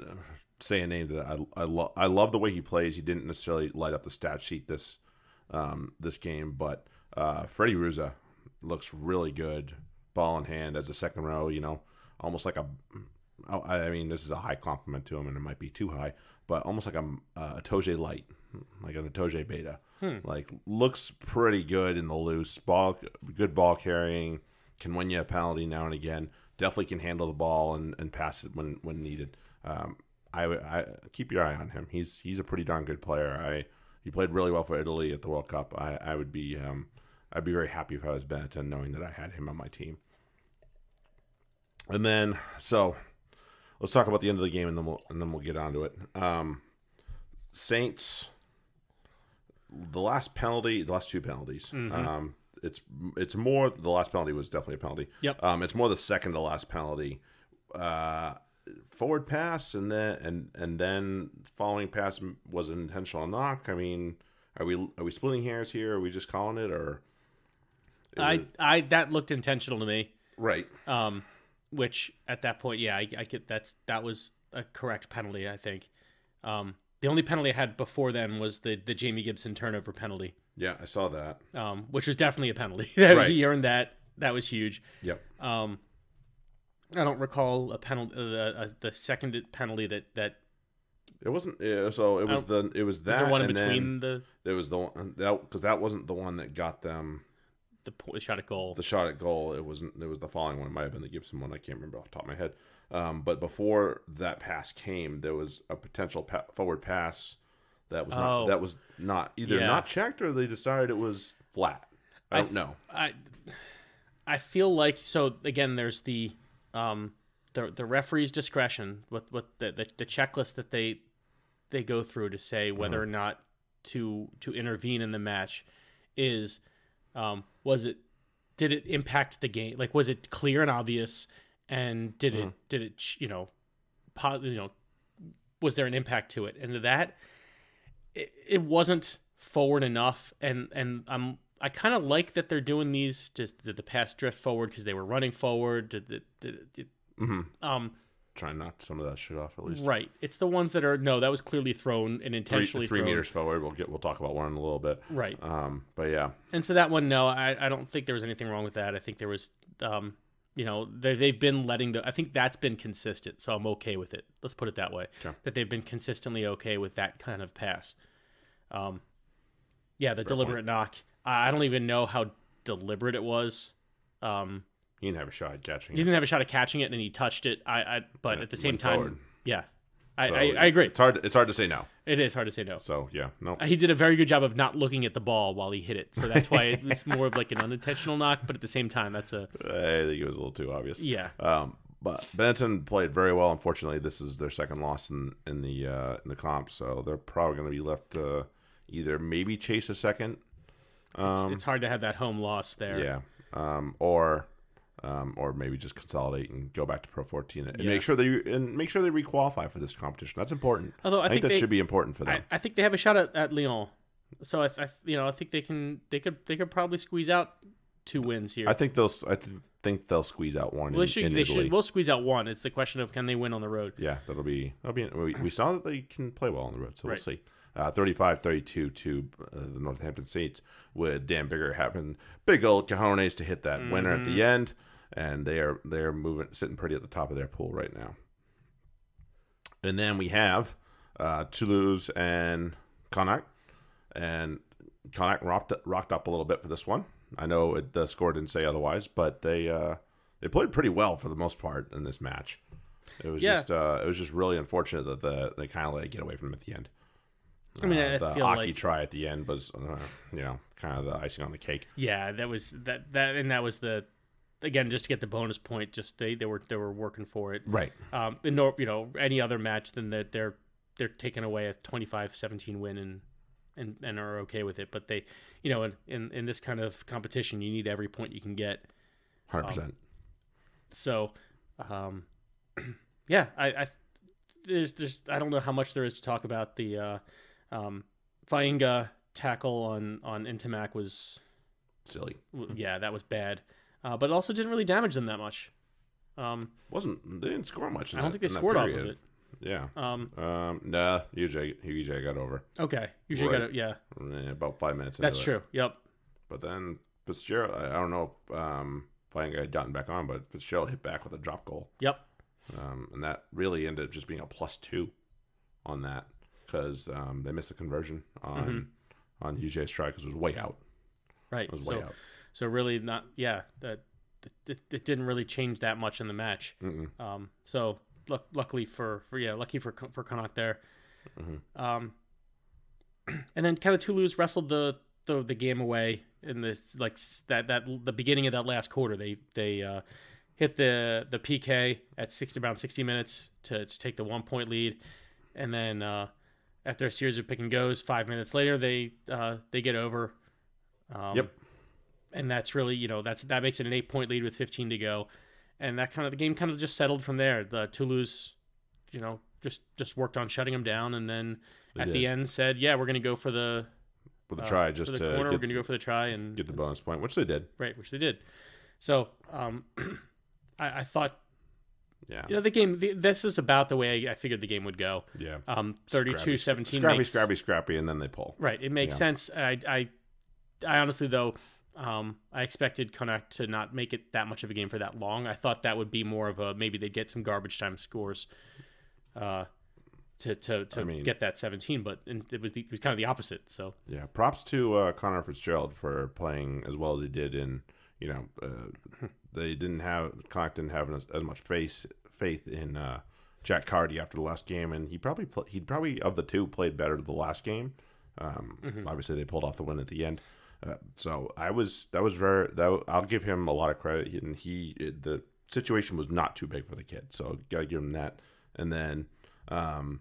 say a name that I I, lo- I love the way he plays. He didn't necessarily light up the stat sheet this um, this game, but uh, Freddie Ruzza looks really good, ball in hand as a second row. You know, almost like a I mean, this is a high compliment to him, and it might be too high, but almost like a, a Itoje light, like an Itoje beta. Like looks pretty good in the loose ball, good ball carrying, can win you a penalty now and again. Definitely can handle the ball and, and pass it when when needed. Um, I, I keep your eye on him. He's he's a pretty darn good player. I he played really well for Italy at the World Cup. I, I would be um, I'd be very happy if I was Benetton knowing that I had him on my team. And then so let's talk about the end of the game and then we'll and then we'll get onto it. Um, Saints the last penalty, the last two penalties. Um, it's it's more the last penalty was definitely a penalty. Yep. Um, it's more the second to last penalty. Uh, forward pass and then and and then following pass was an intentional knock. I mean, are we are we splitting hairs here? Are we just calling it or? I I that looked intentional to me. Right. Um, which at that point, yeah, I, I get that's that was a correct penalty. I think. Um, the only penalty I had before then was the the Jamie Gibson turnover penalty, Yeah, I saw that. um, which was definitely a penalty. [LAUGHS] Right. he earned that. That was huge. Yep. Um, I don't recall a penalty, uh, uh, the second penalty that that It wasn't. Yeah, so it was Oh. the. It was that. was there one in between the There was the one that because that wasn't the one that got them the po- shot at goal. the shot at goal. It wasn't. It was the following one. It might have been the Gibson one. I can't remember off the top of my head. Um, but before that pass came, there was a potential pa- forward pass that was not Oh. that was not either Yeah. not checked or they decided it was flat. I I don't know. I I feel like so again there's the um the the referee's discretion with what the, the the checklist that they they go through to say whether or not to to intervene in the match is um was it did it impact the game like was it clear and obvious and did it did it you know po- you know was there an impact to it and that it, it wasn't forward enough and and i'm i kind of like that they're doing these just the, the pass drift forward because they were running forward did, did, did, did- hmm um Try and knock some of that shit off at least. right it's the ones that are no that was clearly thrown and Three, intentionally three thrown. meters forward. We'll get. We'll talk about one in a little bit. right Um, but yeah, and so that one no i i don't think there was anything wrong with that i think there was um you know they, they've been letting the i think that's been consistent so i'm okay with it let's put it that way Okay. that they've been consistently okay with that kind of pass um yeah the deliberate knock i don't even know how deliberate it was um he didn't have a shot at catching it. he it. didn't have a shot at catching it and he touched it i i but Yeah, at the same time forward. yeah I, So I i agree It's hard. It's hard to say no. it is hard to say no So yeah, no. he did a very good job of not looking at the ball while he hit it so that's why it's more of like an unintentional knock but at the same time that's a [LAUGHS] I think it was a little too obvious. yeah Um, but Benetton played very well. Unfortunately, this is their second loss in in the uh, in the comp, so they're probably going to be left to either maybe chase a second, it's, it's hard to have that home loss there yeah, um, or um, or maybe just consolidate and go back to Pro 14 and Yeah. make sure they and make sure they requalify for this competition. That's important. Although I I think, think that they- should be important for them. I, I think they have a shot at, at Lyon so I, I you know I think they can they could they could probably squeeze out two wins here I think they'll. I th- think they'll squeeze out one Well, in, they should. They should. We'll squeeze out one. It's the question of can they win on the road. Yeah, that'll be that'll be. We, we saw that they can play well on the road, so Right. we'll see. Uh, 35-32 to uh, the Northampton Saints with Dan Biggar having big old cojones to hit that winner at Mm-hmm. the end, and they are they are moving sitting pretty at the top of their pool right now. And then we have uh, Toulouse and Connacht, and Connacht rocked rocked up a little bit for this one. I know it, the score didn't say otherwise, but they uh, they played pretty well for the most part in this match. It was Yeah. just uh, it was just really unfortunate that the they kind of let it get away from them at the end. I mean, Uh, I the Aki like try at the end was uh, you know kind of the icing on the cake. yeah, that was that that and that was the again just to get the bonus point. Just they they were they were working for it. Right. Um, in no, you know any other match than that they're they're taking away a 25-17 win and and and are okay with it. But they, you know, in in, in this kind of competition, you need every point you can get. Hundred percent. So, um, [CLEARS THROAT] yeah, I, I there's there's I don't know how much there is to talk about the uh, um, Fainga'a tackle on on Ntamack was Silly. w- yeah that was bad, uh, but it also didn't really damage them that much. Um, Wasn't they didn't score much? I don't that- think they scored off of it. Yeah. Um, Um. Nah. UJ UJ got over okay, UJ Right. got it. Yeah, eh, about five minutes. that's into it. true. Yep. But then Fitzgerald, I I don't know if um, Flanagan had gotten back on, but Fitzgerald hit back with a drop goal. Yep. Um, and that really ended up just being a plus two on that because um, they missed a conversion on on UJ's try because it was way out. Right. It was way So out. So really not yeah that it, it didn't really change that much in the match. Um, so luck, luckily for, for yeah, lucky for for Connacht there. Mhm. Um, [CLEARS THROAT] and then kind of Toulouse wrestled the, the the game away in this like that that the beginning of that last quarter. They they uh, hit the the PK at sixty around sixty minutes to, to take the one point lead, and then uh, after a series of pick and goes, five minutes later they uh, they get over. Um, Yep. And that's really you know that's that makes it an eight point lead with fifteen to go, and that kind of the game kind of just settled from there. The Toulouse, you know, just just worked on shutting them down, and then They at did. the end said, "Yeah, we're going to go for the with a uh, try just the to corner. we're going to go for the try and get the bonus point, which they did. right, which they did. So, um, [CLEARS THROAT] I, I thought, Yeah. you know, the game. The, this is about the way I figured the game would go. Yeah. Um, 32-17 Scrappy, makes, scrappy, scrappy, and then they pull. Right, it makes Yeah. sense. I, I, I honestly though, um, I expected Connacht to not make it that much of a game for that long. I thought that would be more of a maybe they'd get some garbage time scores, uh, to to to I mean- get that seventeen. But it was the, it was kind of the opposite. So Yeah, props to uh, Conor Fitzgerald for playing as well as he did. In you know, uh, they didn't have Connacht didn't have as, as much faith faith in uh, Jack Carty after the last game, and he probably pl- he probably of the two played better the last game. Um, Obviously, they pulled off the win at the end. Uh, so I was that was very that I'll give him a lot of credit, and he it, the situation was not too big for the kid, so gotta give him that. And then um,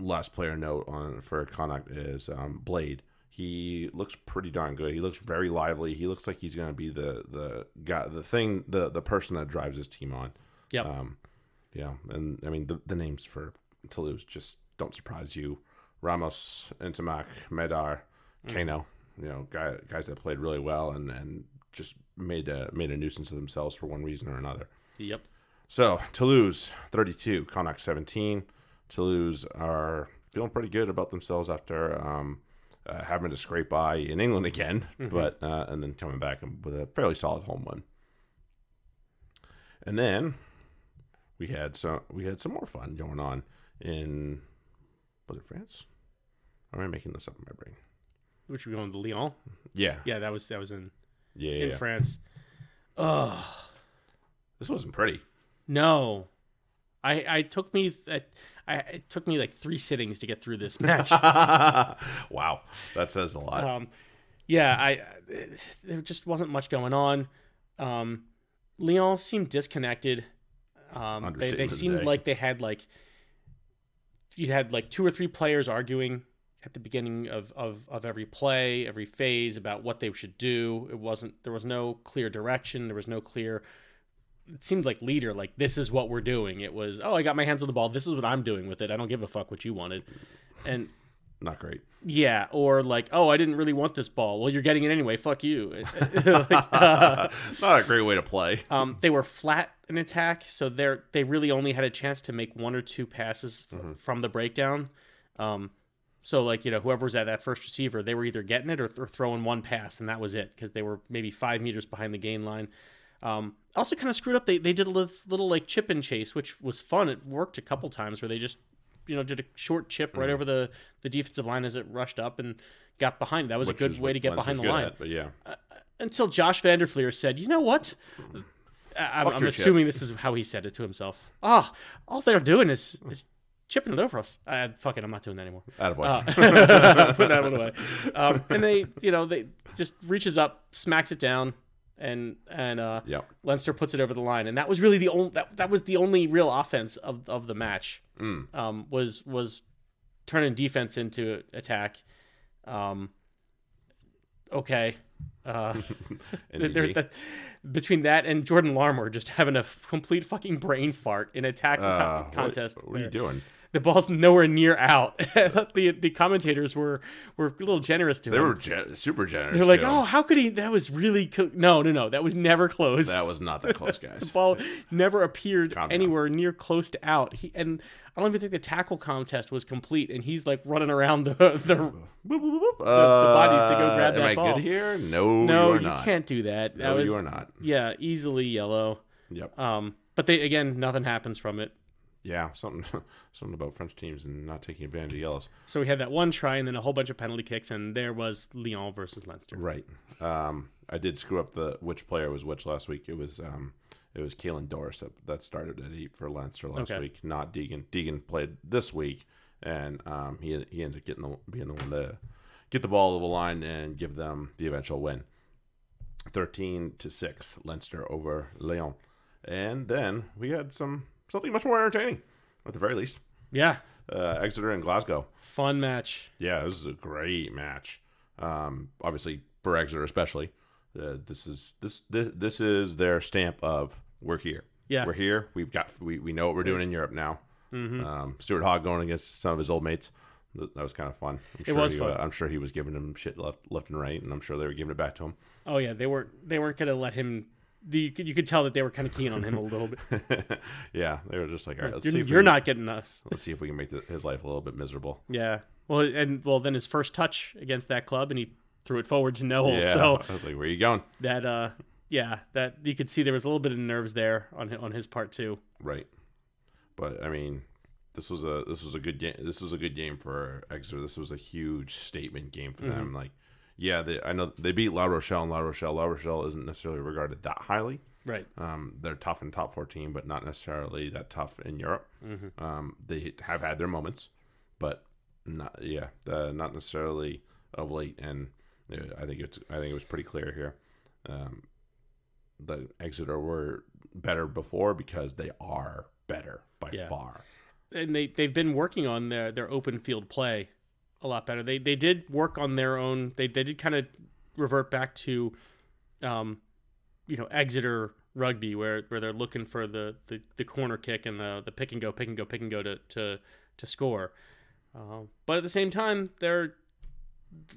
last player note on for Connacht is um, Blade. He looks pretty darn good. He looks very lively. He looks like he's going to be the the guy, the thing, the the person that drives his team on. Yep. Um, yeah, and I mean the the names for Toulouse just don't surprise you. Ramos, Ntamack, Médard, Kaino. You know, guy, guys that played really well and and just made a made a nuisance of themselves for one reason or another. yep. So Toulouse, 32, Connacht 17. Toulouse are feeling pretty good about themselves after um, uh, having to scrape by in England again, but uh, and then coming back with a fairly solid home win. And then we had some we had some more fun going on in was it France? Am I making this up in my brain? Which we going to Lyon? Yeah, Yeah, that was that was in yeah, in yeah. France. Oh This wasn't pretty. no, I I took me I, I it took me like three sittings to get through this match. [LAUGHS] wow, that says a lot. um, yeah, I there just wasn't much going on. Um, Lyon seemed disconnected. Um, they, they of the seemed like they had like you had like two or three players arguing at the beginning of, of, of every play, every phase about what they should do. It wasn't there was no clear direction. There was no clear. It seemed like leader, like this is what we're doing. It was oh, I got my hands on the ball. This is what I'm doing with it. I don't give a fuck what you wanted, and not great. Yeah, or like, oh, I didn't really want this ball. Well, you're getting it anyway. Fuck you. like, [LAUGHS] uh, [LAUGHS] not a great way to play. [LAUGHS] um, they were flat in attack, so they're they really only had a chance to make one or two passes f- Mm-hmm. from the breakdown. Um, so like you know, whoever was at that first receiver, they were either getting it or, th- or throwing one pass, and that was it because they were maybe five meters behind the gain line. Um, also, kind of screwed up. They they did a little, little like chip and chase, which was fun. It worked a couple times where they just you know did a short chip Mm-hmm. right over the the defensive line as it rushed up and got behind. That was which a good way to get behind the line at, but yeah, until Josh van der Flier said, "You know what?" I- I'm, I'm your chip. assuming this is how he said it to himself. Ah, all they're doing is, is chipping it over us. Uh, fuck it, I'm not doing that anymore. Attaboy. Uh, [LAUGHS] put that one away. Um, and they, you know, they just reaches up, smacks it down, and and uh, Yep. Leinster puts it over the line. And that was really the only that, that was the only real offense of, of the match. Mm. Um, was was turning defense into attack. Um, okay. Uh, [LAUGHS] [LAUGHS] there, that, between that and Jordan Larmour just having a complete fucking brain fart in attack Uh, co- contest. What, are you doing? The ball's nowhere near out. [LAUGHS] the the commentators were were a little generous to They him. They were ge- super generous. They're like, oh, how could he? That was really co-. no, no, no. That was never close. that was not that close, [LAUGHS] guys. the ball never appeared Calm down. anywhere near close to out. He and I don't even think the tackle contest was complete, and he's like running around the [LAUGHS] the. Boop, boop. bodies to go grab Uh, that Am I ball. good here? No, No, you are you can't do that. That No, was you are not. yeah, easily yellow. Yep. Um, but they again, nothing happens from it. Yeah, something [LAUGHS] something about French teams and not taking advantage of yellows. So we had that one try and then a whole bunch of penalty kicks, and there was Lyon versus Leinster. Right. Um, I did screw up the which player was which last week. It was um, it was Caelan Doris that, that started at eight for Leinster last Okay. week, not Deegan. Deegan played this week, and um, he he ends up getting the, being the one to get the ball to the line and give them the eventual win. Thirteen to six, Leinster over Lyon, and then we had some something much more entertaining, at the very least. Yeah, Uh, Exeter and Glasgow. fun match. Yeah, this is a great match. Um, obviously for Exeter, especially. Uh, this is this, this this is their stamp of we're here. Yeah. we're here. We've got we, we know what we're doing in Europe now. Mm-hmm. Um, Stuart Hogg going against some of his old mates. That was kind of fun. I'm sure was he, fun. Uh, I'm sure he was giving him shit left left and right, and I'm sure they were giving it back to him. Oh yeah, they weren't they weren't gonna let him. The, you, could, you could tell that they were kind of keen on him a little bit. [LAUGHS] yeah, they were just like, all right, let's You're, see if you're can- not getting us. let's see if we can make the, his life a little bit miserable. Yeah. Well, and well, then his first touch against that club, and he threw it forward to Nowell. Yeah, So I was like, where are you going? that, uh, yeah, that you could see there was a little bit of nerves there on on his part too. Right. But I mean, this was a this was a good game. This was a good game for Exeter. This was a huge statement game for them. Like, yeah, they, I know they beat La Rochelle and La Rochelle. La Rochelle isn't necessarily regarded that highly. Right. Um, they're tough in top fourteen, but not necessarily that tough in Europe. Um, they have had their moments, but not yeah, uh, not necessarily of late. And uh, I think it's I think it was pretty clear here. Um, that Exeter were better before because they are better by Yeah. far. and they they've been working on their their open field play a lot better. They they did work on their own. They they did kind of revert back to, um, you know, Exeter rugby where where they're looking for the the, the corner kick and the the pick and go pick and go pick and go to to to score. Uh, but at the same time, they're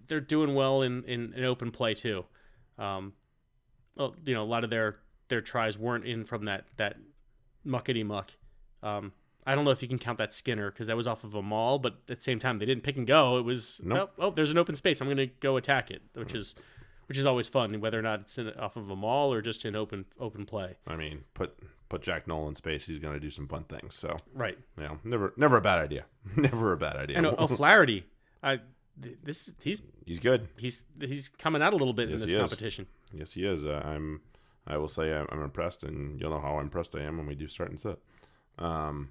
they're doing well in in, in open play too. Um, well, you know, a lot of their their tries weren't in from that that muckety muck. Um, I don't know if you can count that Skinner because that was off of a mall, but at the same time they didn't pick and go. It was Nope. oh, oh, there's an open space. I'm going to go attack it, which is which is always fun, whether or not it's in, off of a mall or just in open open play. I mean, put put Jack Nowell in space, he's going to do some fun things. So, Right. you know, never never a bad idea. [LAUGHS] never a bad idea. And [LAUGHS] O'Flaherty, I this he's he's good. he's he's coming out a little bit Yes, in this is. competition. Yes, he is. Uh, I'm. I will say I'm, I'm impressed, and you'll know how impressed I am when we do start and sit. Um,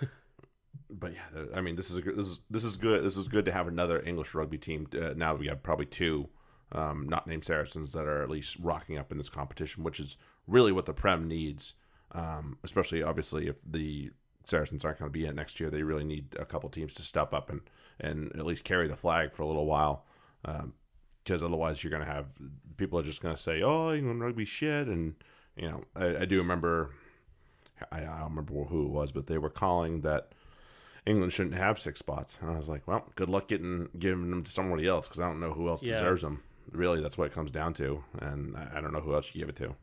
[LAUGHS] but yeah, I mean, this is a, this is this is good. This is good to have another English rugby team. Uh, now we have probably two, um, not named Saracens that are at least rocking up in this competition, which is really what the Prem needs. Um, especially obviously if the Saracens aren't going to be in next year, they really need a couple teams to step up and and at least carry the flag for a little while. Um, because otherwise you're going to have people are just going to say, "Oh, England rugby shit," and you know, I, I do remember, I, I don't remember who it was, but they were calling that England shouldn't have six spots. And I was like, well, good luck getting giving them to somebody else because I don't know who else Yeah. deserves them. Really, that's what it comes down to, and I I don't know who else you give it to.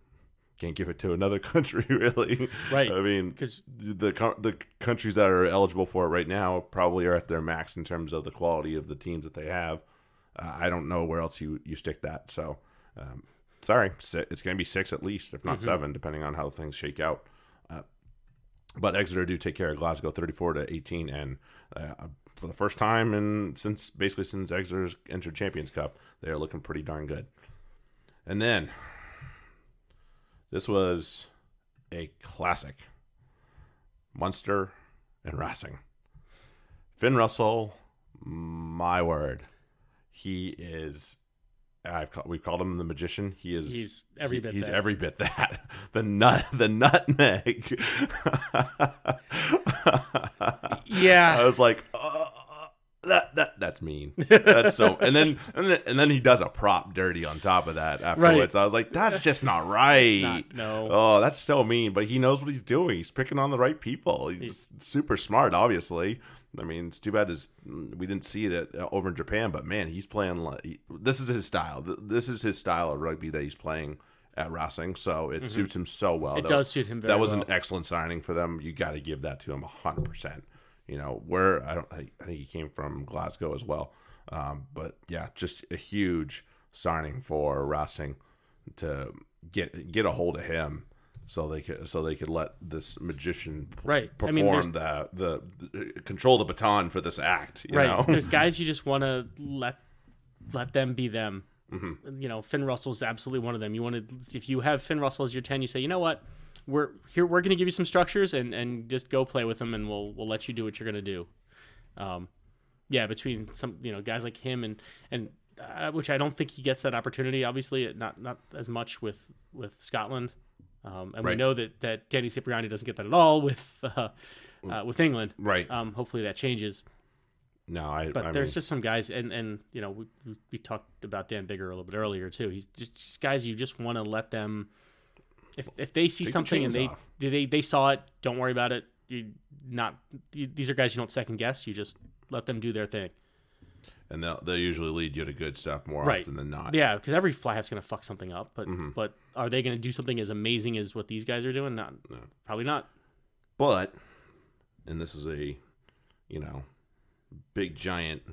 Can't give it to another [LAUGHS] country, really. Right. I mean, because the the countries that are eligible for it right now probably are at their max in terms of the quality of the teams that they have. Uh, I don't know where else you you stick that. So, um, sorry, it's going to be six at least, if not seven, depending on how things shake out. But Exeter do take care of Glasgow, thirty-four to eighteen, and uh, for the first time in since basically since Exeter's entered Champions Cup, they are looking pretty darn good. And then this was a classic. Munster and Racing. Finn Russell, my word, he is. I've call, we've called him the magician. He is. He's every bit He's that. every bit that. [LAUGHS] The nut. The nutmeg. yeah, I was like, uh, that that that's mean. That's so. [LAUGHS] And then and then and then he does a prop dirty on top of that afterwards. I was like, that's just not right. not- no. Oh, that's so mean. But he knows what he's doing. He's picking on the right people. He's super smart, obviously. I mean, it's too bad is we didn't see it at, over in Japan. But man, he's playing. like This is his style. This is his style of rugby that he's playing at Racing. So it suits him so well. Mm-hmm. It That- does suit him very That was well. an excellent signing for them. You got to give that to him hundred percent. You know where I don't. I I think he came from Glasgow as well. Um, but yeah, just a huge signing for Racing to get get a hold of him, so they could so they could let this magician Right. I perform mean, the, the the control the baton for this act. You right. know? [LAUGHS] There's guys [LAUGHS] you just want to let let them be them. Mm-hmm. You know, Finn Russell's absolutely one of them. You want to if you have Finn Russell as your ten, you say, you know what, we're here. We're going to give you some structures and and just go play with them, and we'll we'll let you do what you're going to do. Um, yeah, between some you know guys like him and and uh, which I don't think he gets that opportunity. Obviously, not not as much with with Scotland. Um, and we know that, that Danny Cipriani doesn't get that at all with uh, uh, with England. right. Um, hopefully that changes. no, I. But I there's mean, just some guys, and and you know we, we- talked about Dan Biggar a little bit earlier too. He's just, just guys you just want to let them. If if they see Take the something and they off. they they saw it, don't worry about it. You not these are guys you don't second guess. You just let them do their thing. And they'll they usually lead you to good stuff more Right. often than not. Yeah, because every fly half's gonna fuck something up. But Mm-hmm. but are they gonna do something as amazing as what these guys are doing? Not probably not. But, and this is a, you know, big giant.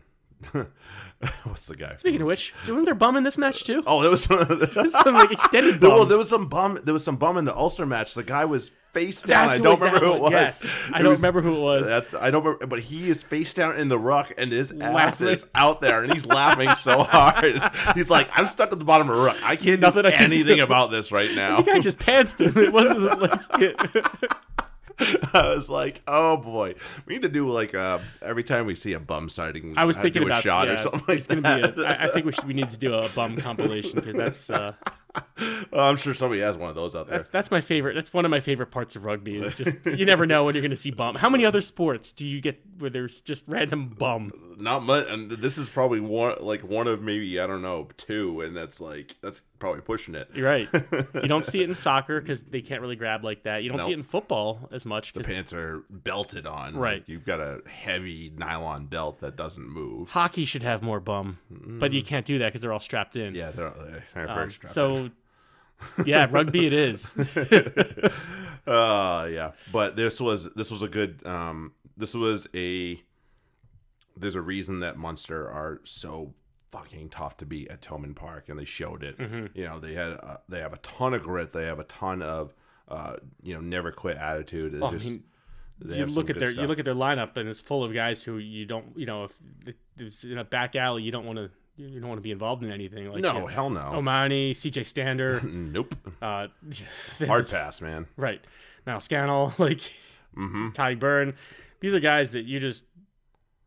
[LAUGHS] what's the guy? Speaking of which, wasn't there bum in this match too? Oh, there was Some [LAUGHS] like extended well, bum. there was some bum. There was some bum in the Ulster match. The guy was face down. That's I don't remember who it was. Yes. [LAUGHS] I don't was- remember who it was. That's I don't remember, but he is face down in the ruck, and his ass Laughing. is out there, and he's laughing so hard. He's like, "I'm stuck at the bottom of the ruck. I can't Nothing do I can anything do." about this right now." the guy just pantsed him. It wasn't like [LAUGHS] I was like, "Oh boy, we need to do like uh, every time we see a bum sighting, I was uh, thinking do a about shot yeah, or something like that." Be a, I, I think we should. We need to do a bum compilation because that's uh, [LAUGHS] [LAUGHS] Oh, I'm sure somebody has one of those out there. that's that's my favorite. That's one of my favorite parts of rugby. Is just you never know when you're going to see bum. How many other sports do you get where there's just random bum? Not much, and this is probably one like one of maybe I don't know two, and that's like that's probably pushing it. You're right. You don't see it in [LAUGHS] soccer because they can't really grab like that. You don't see it in football as much. The pants are belted on. Right. Like, you've got a heavy nylon belt that doesn't move. Hockey should have more bum, but you can't do that because they're all strapped in. Yeah, they're, they're very Um, strapped. so, yeah, rugby it is. [LAUGHS] uh yeah but this was this was a good um this was a there's a reason that munster are so fucking tough to beat at Thomond Park and they showed it Mm-hmm. you know they had uh, they have a ton of grit they have a ton of uh you know never quit attitude They Well, I just- mean, you look at their stuff. you look at their lineup and it's full of guys who you don't you know if it's in a back alley you don't want to you don't want to be involved in anything like no you know, hell no. O'Mahony, CJ Stander, [LAUGHS] nope. Uh, [LAUGHS] hard pass man. Right. Niall Scannell, [LAUGHS] like mm-hmm. Tadhg Beirne. These are guys that you just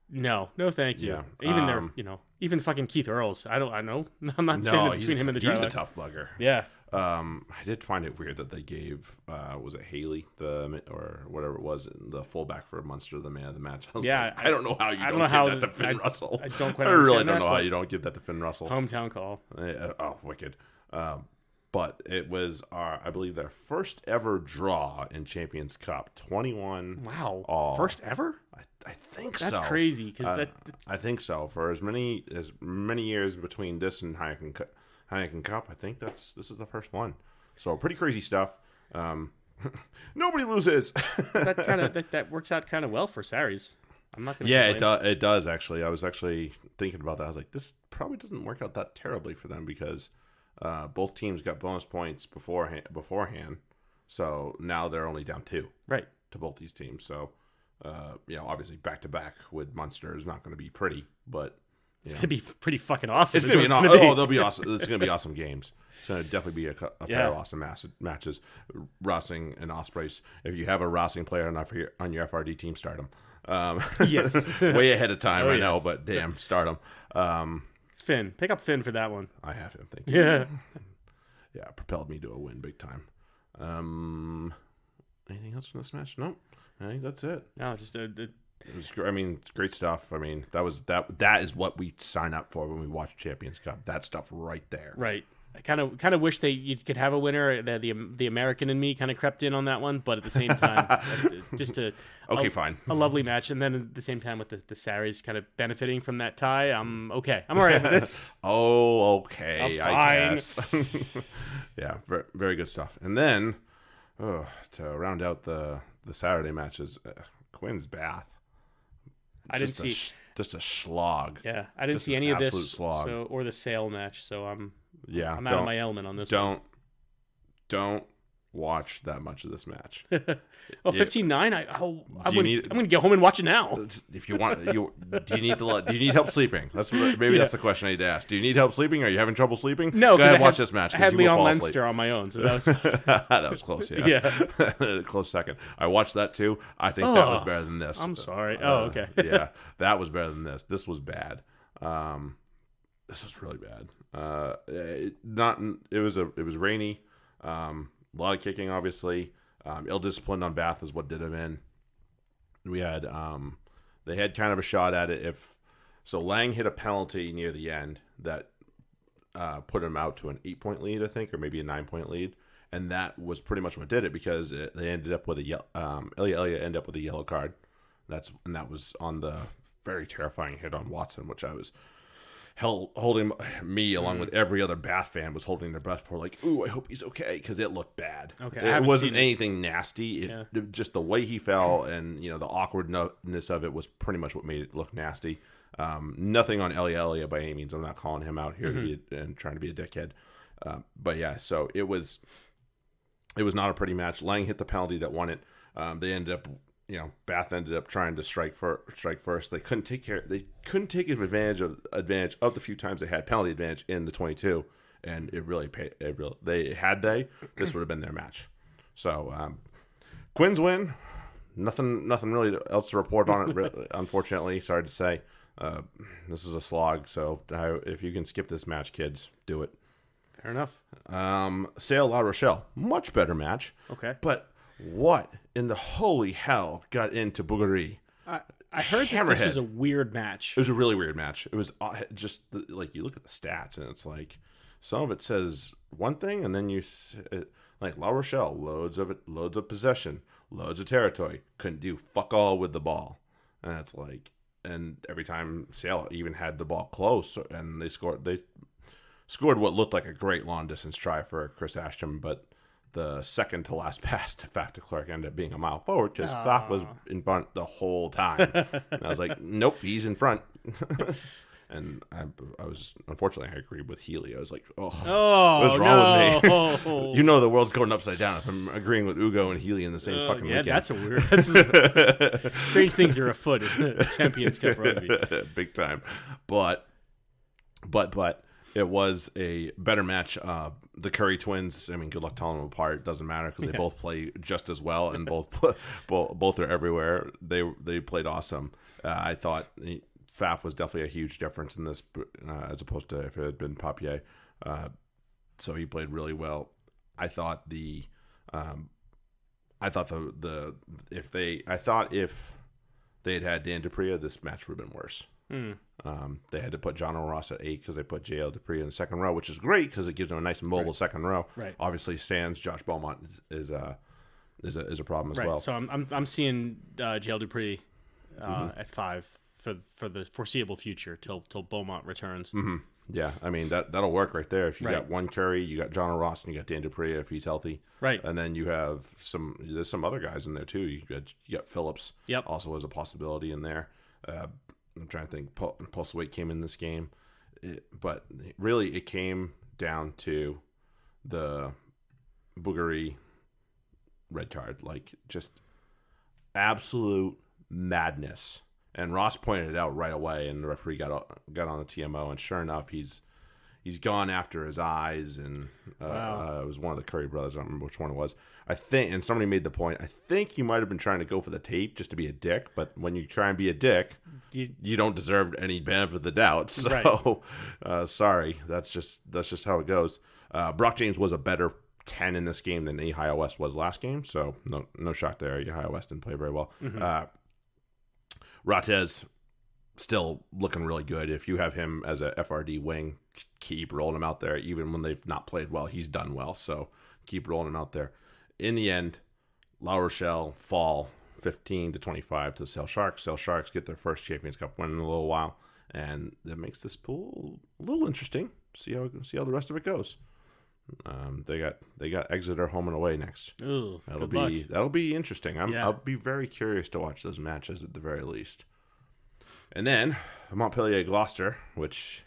no, no, thank you. Yeah, Even their, um, you know, even fucking Keith Earls. I don't, I know. I'm not no standing between him and the he's a tough bugger. Yeah, Um, I did find it weird that they gave uh, was it Haley the or whatever it was the fullback for Munster the man of the match. [LAUGHS] I was Yeah, like, I, I- don't know how you I don't, don't know give how that to Finn I- Russell. I don't [LAUGHS] quite I really don't know how you don't give that to Finn Russell. hometown call. Uh, oh, wicked. Um, but it was our, I believe, their first ever draw in Champions Cup. Twenty-one. Wow. all. First ever? I, think That's so. crazy because Uh, that that's, I think so. For as many as many years between this and Heineken, Heineken Cup, I think that's this is the first one. So pretty crazy stuff. Um, [LAUGHS] nobody loses. that kind of [LAUGHS] that, that works out kind of well for Sarries. I'm not gonna. yeah, it does. It does actually. I was actually thinking about that. I was like, this probably doesn't work out that terribly for them because uh, both teams got bonus points beforehand. Beforehand, so now they're only down two Right. to both these teams. So, uh, you know, obviously back to back with Munster is not going to be pretty, but It's Yeah. gonna be pretty fucking awesome. It's gonna be, an, gonna oh, they'll be awesome. It's gonna be awesome games. It's gonna definitely be a, a pair of awesome mass- matches. Racing and Ospreys. If you have a Racing player on your on your FRD team, start them. Um, Yes. [LAUGHS] way ahead of time. [LAUGHS] Oh, I know, yes. but damn, start them. Um, Finn. Pick up Finn for that one. I have him. Thank you. Yeah. [LAUGHS] Yeah, propelled me to a win big time. Um, anything else from this match? Nope. I think that's it. No, just a, a It was. I mean, it's great stuff. I mean, that was that. That is what we sign up for when we watch Champions Cup. That stuff right there. right. I kind of kind of wish they you could have a winner. The the, the American in me kind of crept in on that one, but at the same time, [LAUGHS] uh, just a Okay, a, fine. a lovely match. And then at the same time, with the the Sarries kind of benefiting from that tie, I'm okay. I'm all right with this. [LAUGHS] Oh, okay. I fine. guess. [LAUGHS] yeah, very, very good stuff. And then, oh, to round out the the Saturday matches, uh, Quins Bath. I didn't see. sh- just a slog. Yeah, I didn't Just see any of this. slog. So or the sale match. So I'm Yeah, I'm out of my element on this. Don't one. don't watch that much of this match. [LAUGHS] Well, 15-9, I, oh, I Do you would, need- I'm going to go home and watch it now. if you want, you do you need to do you need help sleeping? That's maybe Yeah. that's the question I need to ask. Do you need help sleeping? Are you having trouble sleeping? No, go ahead I and watch this match. I had Leon asleep. Leinster on my own, so that [LAUGHS] was that was close. Yeah, Yeah. [LAUGHS] close second. I watched that too. I think that was Oh, better than this. I'm sorry. Uh, Oh, okay. yeah, that was better than this. This was bad. Um, this was really bad. Uh, it, not. It was a. It was rainy. Um, a lot of kicking, obviously. Um, ill disciplined on Bath is what did him in. We had. Um, they had kind of a shot at it. If so, Lang hit a penalty near the end that uh, put him out to an eight point lead, I think, or maybe a nine point lead. And that was pretty much what did it because it, they ended up with a yellow. Um, ended up with a yellow card. That's and that was on the very terrifying hit on Watson, which I was held holding me along with every other Bath fan was holding their breath for like, ooh, I hope he's okay because it looked bad. Okay, I it haven't wasn't seen it. anything nasty. It, Yeah. it- just the way he fell [LAUGHS] and you know the awkwardness of it was pretty much what made it look nasty. Um, nothing on Elia Elia by any means. I'm not calling him out here to be a, and trying to be a dickhead. Uh, but yeah, so it was it was not a pretty match. Lang hit the penalty that won it. Um, they ended up, you know, Bath ended up trying to strike for strike first. They couldn't take care. They couldn't take advantage of advantage of the few times they had penalty advantage in the 22, and it really paid. It really, they had they this would have been their match. So um, Quins win. Nothing, nothing really else to report on it. [LAUGHS] Unfortunately, sorry to say, uh, this is a slog. So uh, if you can skip this match, kids, do it. Fair enough. Um, Sale La Rochelle, much better match. Okay. But what in the holy hell got into Bourgarit? I, I heard that this was a weird match. It was a really weird match. It was uh, just the, like you look at the stats and it's like some of it says one thing and then you s- it, like La Rochelle, loads of it, loads of possession, loads of territory, couldn't do fuck all with the ball, and it's like and every time Sale even had the ball close and they scored they scored what looked like a great long distance try for Chris Ashton, but the second to last [LAUGHS] pass to Faf de Klerk ended up being a mile forward because Faf was in front the whole time. [LAUGHS] and I was like, nope, he's in front. [LAUGHS] and I, I was, unfortunately, I agreed with Healey. I was like, oh, Oh, what's wrong no. with me? you know the world's going upside down if I'm agreeing with Ugo and Healey in the same Uh, fucking yeah, weekend. that's a weird. That's strange things are afoot in the Champions Cup rugby. big time. But, but, but it was a better match. Uh, the Curry twins. I mean, good luck telling them apart. Doesn't matter because they both play just as well and both [LAUGHS] both both are everywhere. They they played awesome. Uh, I thought Faf was definitely a huge difference in this uh, as opposed to if it had been Papier. Uh, so he played really well. I thought the, um, I thought the the if they I thought if they had had Dan du Preez, this match would have been worse. Um, they had to put Jono Ross at eight because they put J.L. du Preez in the second row, which is great because it gives them a nice mobile second row. Right. Obviously, Sands, Josh Beaumont is, is a is a is a problem as Right. well. So I'm I'm, I'm seeing uh, JL du Preez uh, at five for for the foreseeable future till till Beaumont returns. yeah, I mean that that'll work right there. If you Right. got one Curry, you got John Ross, and you got Dan du Preez if he's healthy. Right. And then you have some. There's some other guys in there too. You got you got Phillips. Yep. Also as a possibility in there. Uh, I'm trying to think. Pul- Pulseweight came in this game, it, but really it came down to the Bourgarit red card. Like just absolute madness. And Ross pointed it out right away, and the referee got got on the TMO, and sure enough, he's he's gone after his eyes, and uh, Wow. uh, it was one of the Curry brothers. I don't remember which one it was. I think, and somebody made the point. I think he might have been trying to go for the tape just to be a dick, but when you try and be a dick, You, you don't deserve any benefit of the doubt. [LAUGHS] So, Right. uh, sorry, that's just that's just how it goes. Uh, Brock James was a better ten in this game than Ihaia West was last game, so no no shock there. Ihaia West didn't play very well. Uh, Rattez still looking really good. If you have him as a FRD wing, keep rolling him out there. Even when they've not played well, he's done well. So keep rolling him out there. In the end, La Rochelle fall 15 to 25 to the Sale Sharks. Sale Sharks get their first Champions Cup win in a little while, and that makes this pool a little interesting. See how see how the rest of it goes. Um, they got they got Exeter home and away next. ooh, That'll be luck. that'll be interesting. I'm, Yeah. I'll be very curious to watch those matches at the very least. And then Montpellier Gloucester, which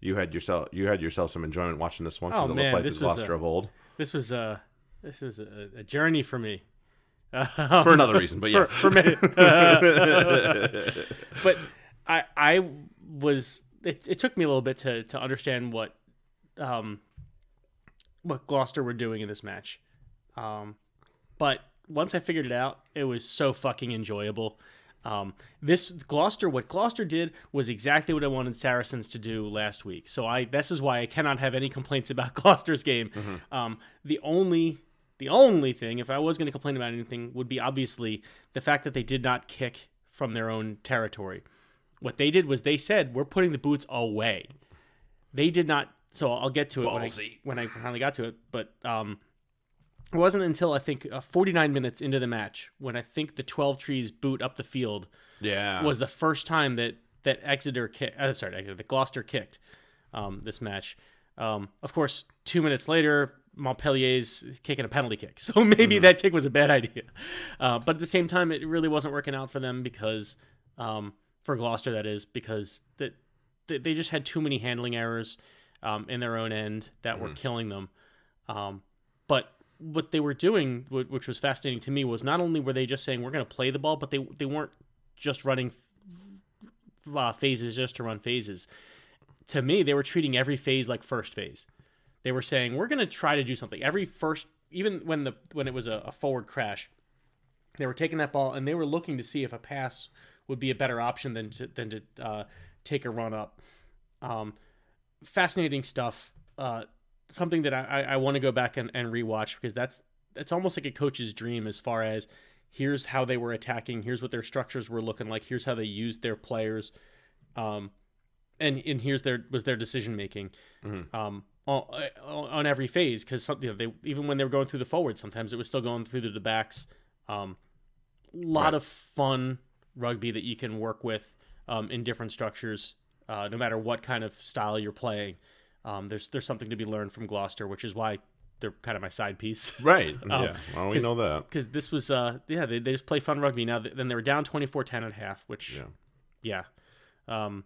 you had yourself you had yourself some enjoyment watching this one because Oh, it man, looked like this the Gloucester a- of old This was a this was a, a journey for me. [LAUGHS] for another reason. But yeah, [LAUGHS] for, for me. [LAUGHS] but I I was it, it took me a little bit to to understand what um what Gloucester were doing in this match. Um but once I figured it out, it was so fucking enjoyable. Um, this Gloucester, what Gloucester did was exactly what I wanted Saracens to do last week. So I, this is why I cannot have any complaints [LAUGHS] about Gloucester's game. Um, the only, the only thing, if I was going to complain about anything, would be obviously the fact that they did not kick from their own territory. What they did was they said, "We're putting the boots away." They did not. So I'll get to it when I, when I finally got to it. But um, it wasn't until I think uh, 49 minutes into the match when I think the Twelvetrees boot up the field yeah, was the first time that that Exeter kick. Uh, sorry, Exeter, the Gloucester kicked um, this match. Um, of course, two minutes later, Montpellier's kicking a penalty kick, [LAUGHS] so maybe that kick was a bad idea. Uh, but at the same time, it really wasn't working out for them because um, for Gloucester, that is because that they, they just had too many handling errors um, in their own end that were killing them. Um, but what they were doing, which was fascinating to me, was not only were they just saying we're going to play the ball, but they they weren't just running uh, phases just to run phases. To me, they were treating every phase like first phase. They were saying we're going to try to do something. Every first, even when the when it was a, a forward crash, they were taking that ball and they were looking to see if a pass would be a better option than to than to uh, take a run up. Um, fascinating stuff. Uh, something that I, I, want to go back and, and rewatch because that's that's almost like a coach's dream as far as here's how they were attacking, here's what their structures were looking like, here's how they used their players, um, and and here's their was their decision making, um, on, on every phase because something you know, they even when they were going through the forwards, sometimes it was still going through the backs. Um, lot Right. of fun rugby that you can work with um, in different structures, uh, no matter what kind of style you're playing. Um, there's there's something to be learned from Gloucester, which is why they're kind of my side piece. [LAUGHS] right. yeah, well, we know that. Because this was, uh, yeah, they, they just play fun rugby. Now, then they were down 24 10 at half, which, Yeah. yeah. Um,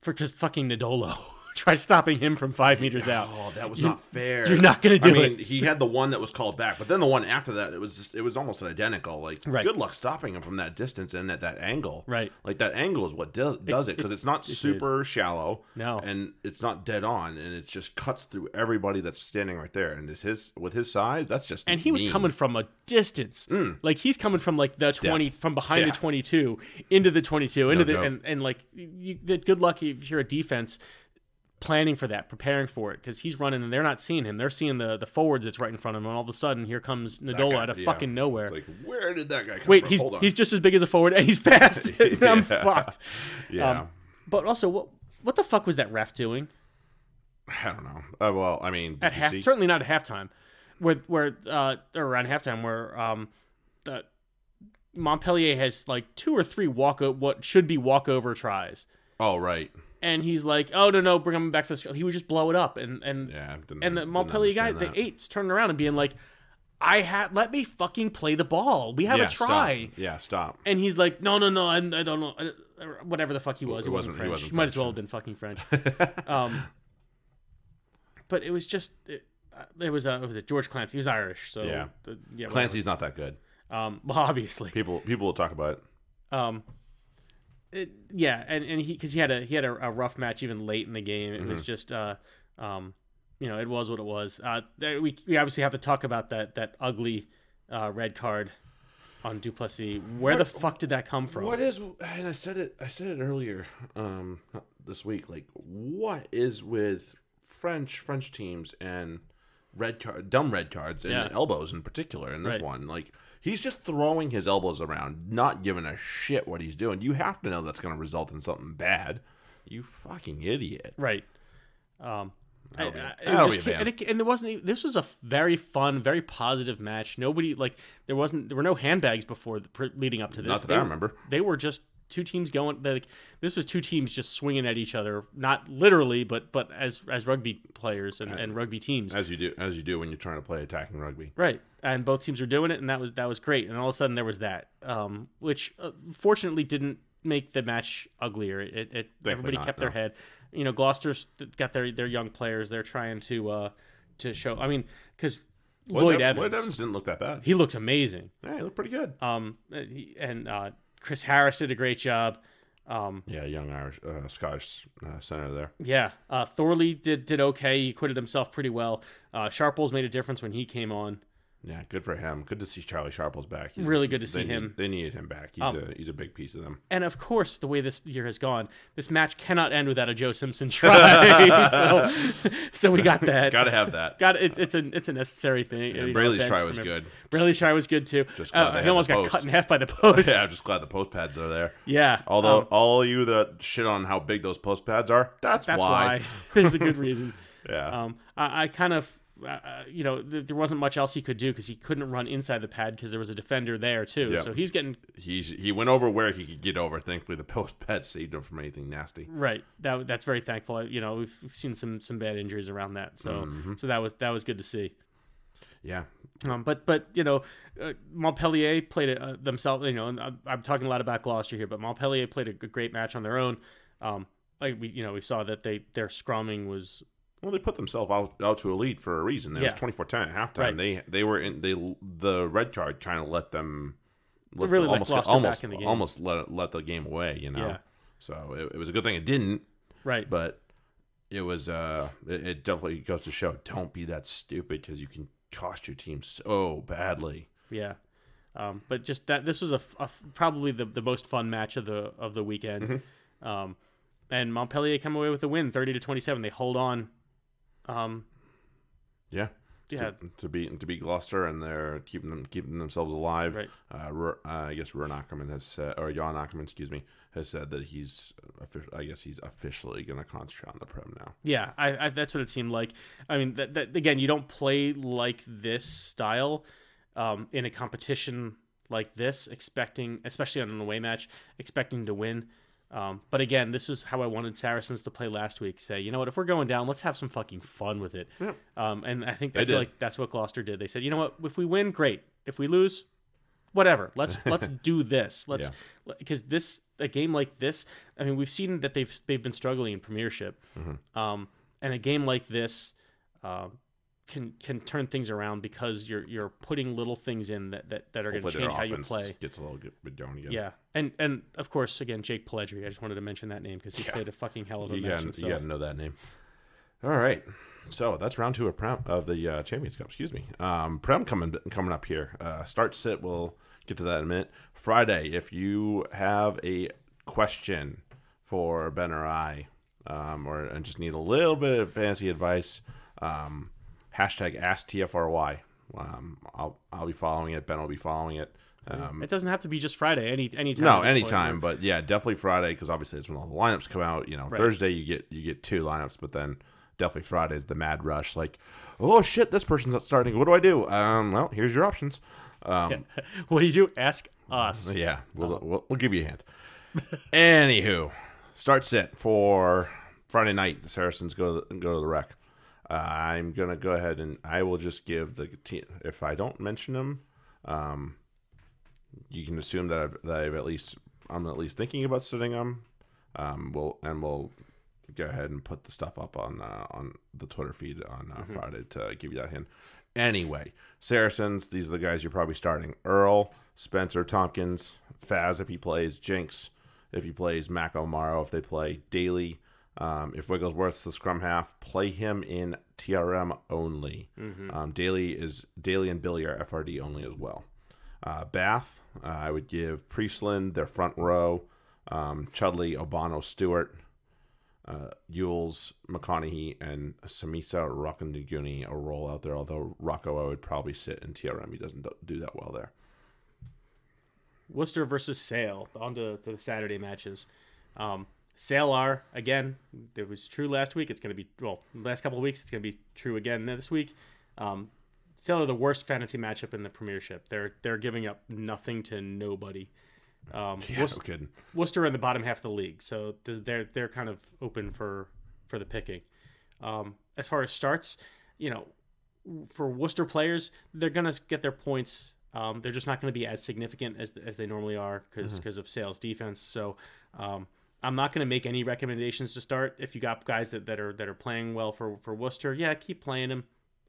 for just fucking Nadolo [LAUGHS] [LAUGHS] tried stopping him from five meters out. Oh, that was not fair. you're not gonna do it. I mean, it. he had the one that was called back, but then the one after that, it was just it was almost identical. Like, Right. good luck stopping him from that distance and at that angle. Right. Like that angle is what does does it because it's not super shallow. No. and it's not dead on, and it just cuts through everybody that's standing right there. And is his with his size, that's just And he was coming from a distance. Mm. Like he's coming from like the 20, Depth. from behind Yeah. the 22 into the 22, into the, joke. and, and like, you, the good luck if you're a defense planning for that, preparing for it, because he's running and they're not seeing him. They're seeing the, the forwards that's right in front of him. And all of a sudden, here comes Nadolo guy- out of yeah. fucking nowhere. It's like, where did that guy come Wait, from? he's he's just as big as a forward and he's fast. [LAUGHS] [LAUGHS] I'm Yeah. fucked. yeah. Um, But also, what what the fuck was that ref doing I don't know. Uh, well, I mean, at half? see? Certainly not at halftime, where where uh or around halftime where um the Montpellier has like two or three walk what should be walkover tries, Oh, right. And he's like, oh no no, bring him back to the sc-" He would just blow it up, and and Yeah. And the Montpellier guy, understand the that. eights, turning around and being like, I had let me fucking play the ball. We have yeah, a try. Stop. Yeah, stop. And he's like, no, no, no, I, I don't know, I- whatever the fuck he was. It He wasn't, wasn't- he French. wasn't He might as well have been fucking French. [LAUGHS] um, but it was just, it, it was uh, it was a George Clancy. He was Irish, so Yeah. the, yeah. whatever. Clancy's not that good. Um, well, obviously. People people will talk about it. Um, it, yeah, and and he because he had a he had a, a rough match even late in the game. It Mm-hmm. was just uh, um, you know, it was what it was. Uh, we we obviously have to talk about that that ugly uh, red card on du Plessis. Where the fuck did that come from? What is and I said it I said it earlier um this week like what is with French French teams and red card dumb red cards and Yeah. elbows in particular in this Right. one like he's just throwing his elbows around not giving a shit what he's doing you have to know that's going to result in something bad you fucking idiot Right. Um, I, I- just be a can't- ban. and, it, and there wasn't. even- This was a very fun, very positive match. Nobody like there wasn't. There were no handbags before the, leading up to this. Not that They I remember. They were just two teams going. Like this was two teams just swinging at each other, not literally, but but as as rugby players and, and rugby teams. as you do as you do when you're trying to play attacking rugby Right, and both teams were doing it, and that was that was great. And all of a sudden, there was that, um, which uh, fortunately didn't make the match uglier. It, it everybody not, kept their head. You know, Gloucester's got their their young players. They're trying to uh, to show. I mean, because Lloyd, Ev- Evans, Lloyd Evans didn't look that bad he looked amazing. yeah he looked pretty good Um, he- and uh, Chris Harris did a great job. Um, yeah young Irish uh, Scottish uh, center there yeah, uh, Thorley did did okay. He acquitted himself pretty well. Uh, Sharples made a difference when he came on. Yeah, good for him. Good to see Charlie Sharples back. He's- Really good to see need- him. Um, They needed him back. He's a he's a big piece of them. And of course, the way this year has gone, this match cannot end without a Joe Simpson [LAUGHS] try. so, so we got that. Got to have that. Got it. It's, it's a it's a necessary thing. know, Braley's try was good. Braley's try was good too. Just glad Uh, they he almost got cut in half by the post. [LAUGHS] yeah, I'm just glad the post pads are there. Yeah. Although um, all you that shit on how big those post pads are, that's, that's why. why. [LAUGHS] There's a good reason. Yeah. Um, I, I kind of, uh, you know, th- there wasn't much else he could do because he couldn't run inside the pad because there was a defender there too. Yeah. So he's getting He's he went over where he could get over. Thankfully, the [LAUGHS] post pad saved him from anything nasty. right. That that's very thankful. You know, we've, we've seen some some bad injuries around that. So Mm-hmm. so that was that was good to see. Yeah. Um, but but you know, uh, Montpellier played it uh, themselves. You know, and I'm, I'm talking a lot about Gloucester here, but Montpellier played a great match on their own. Um, like we you know we saw that they their scrumming was Well, they put themselves out, out to a lead for a reason. It was Yeah. 24-10 at halftime. Right. They they were in they the red card kind of let them let, really almost back almost in the game. almost let let the game away. You know. Yeah. So it, it was a good thing it didn't. right. but it was uh it, it definitely goes to show don't be that stupid because you can cost your team so badly Yeah. Um, but just that this was a, a probably the, the most fun match of the of the weekend. Mm-hmm. Um, and Montpellier come away with a win, thirty to twenty seven. They hold on. Um, yeah yeah, to, to beat to beat Gloucester and they're keeping them keeping themselves alive Right. uh, uh I guess Ruan Ackermann has said or Johan Ackermann excuse me has said that he's I guess he's officially going to concentrate on the prem now yeah. I, I that's what it seemed like. I mean, that, that again, you don't play like this style um, in a competition like this, expecting, especially on an away match, expecting to win. Um, but again, this was how I wanted Saracens to play last week. Say, you know what, if we're going down, let's have some fucking fun with it. Yep. Um, and I think I feel did. like that's what Gloucester did. They said, you know what, if we win, great. If we lose, whatever. Let's [LAUGHS] let's do this. Let's because this a game like this. I mean, we've seen that they've they've been struggling in Premiership, Mm-hmm. um, and a game like this. Uh, can can turn things around because you're you're putting little things in that that, that are going to change how you play. gets a little bit again Yeah, and and of course, again, Jake Polledri. I just wanted to mention that name because he Yeah. played a fucking hell of a you match gotta, you gotta know that name. All right, so that's round two of Prem of the uh, Champions Cup. Excuse me. Um, Prem coming coming up here. Uh, start sit. We'll get to that in a minute. Friday, if you have a question for Ben or I, um, or and just need a little bit of fancy advice, um, hashtag Ask TFRY. Um, I'll I'll be following it. Ben will be following it. Um, It doesn't have to be just Friday. Any no, at this point. anytime, but yeah, definitely Friday because obviously it's when all the lineups come out. You know, Thursday you get you get two lineups, but then definitely Friday is the mad rush. Like, oh shit, this person's not starting. What do I do? Um, well, here's your options. Um, [LAUGHS] What do you do? Ask us. [LAUGHS] yeah, we'll, we'll we'll give you a hint. Anywho, start sit for Friday night. The Saracens go to the, go to the wreck. Uh, I'm gonna go ahead and I will just give the team. If I don't mention them, um, you can assume that I've, that I've at least I'm at least thinking about sitting them. Um, we'll and we'll go ahead and put the stuff up on uh, on the Twitter feed on uh, Friday to give you that hint. Anyway, Saracens. These are the guys you're probably starting: Earl, Spencer, Tompkins, Faz if he plays, Jinx if he plays, Mac O'Mara if they play, Daly. Um, if Wigglesworth's the scrum half, play him in TRM only. Um, Daly is Daly and Billy are FRD only as well. Uh, Bath, uh, I would give Priestland their front row, um, Chudley, Obano, Stewart, uh, Ewels, McConnochie, and Semesa Rokoduguni a roll out there. Although Rocco, I would probably sit in TRM. He doesn't do- do that well there. Worcester versus Sale. On to, to the Saturday matches. Um, Sale are again. It was true last week. It's going to be well. Last couple of weeks, it's going to be true again this week. Um, Sale are the worst fantasy matchup in the Premiership. They're they're giving up nothing to nobody. Um, Yeah, Worc- no kidding. Worcester in the bottom half of the league, so they're they're kind of open for for the picking. Um, as far as starts, you know, for Worcester players, they're gonna get their points. Um, they're just not going to be as significant as as they normally are because because of sales defense. So um, I'm not going to make any recommendations to start. If you got guys that, that are that are playing well for for Worcester, yeah, keep playing them.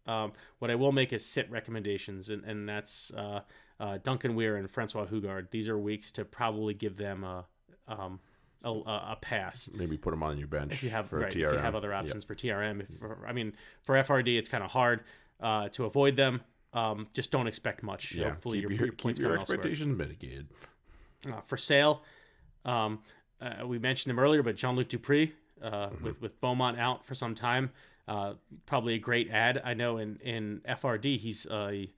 Um, what I will make is sit recommendations, and and that's uh, uh, Duncan Weir and Francois Hougaard. These are weeks to probably give them a um, a, a pass Maybe put them on your bench if you have for right, TRM. if you have other options for TRM. If for, I mean for FRD, it's kind of hard uh, to avoid them. Um, just don't expect much. Yeah, Hopefully, keep your, your, your keep your come elsewhere. expectations mitigated. Uh, for sale, um, uh, we mentioned him earlier, but Jean Luc du Preez uh, Mm-hmm. with with Beaumont out for some time, uh, probably a great ad. I know in in FRD he's a,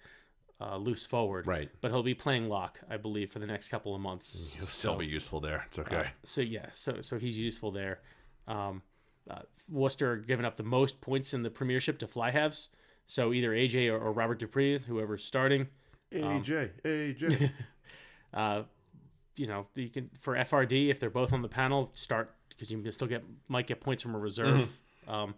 uh loose forward, Right. But he'll be playing lock, I believe, for the next couple of months. He'll still be useful there. It's okay. So yeah, so so he's useful there. Um, uh, Worcester are giving up the most points in the Premiership to fly halves. So either AJ or, or Robert du Preez, whoever's starting. AJ, AJ. [LAUGHS] You know, you can for FRD if they're both on the panel, start because you can still get might get points from a reserve. Um,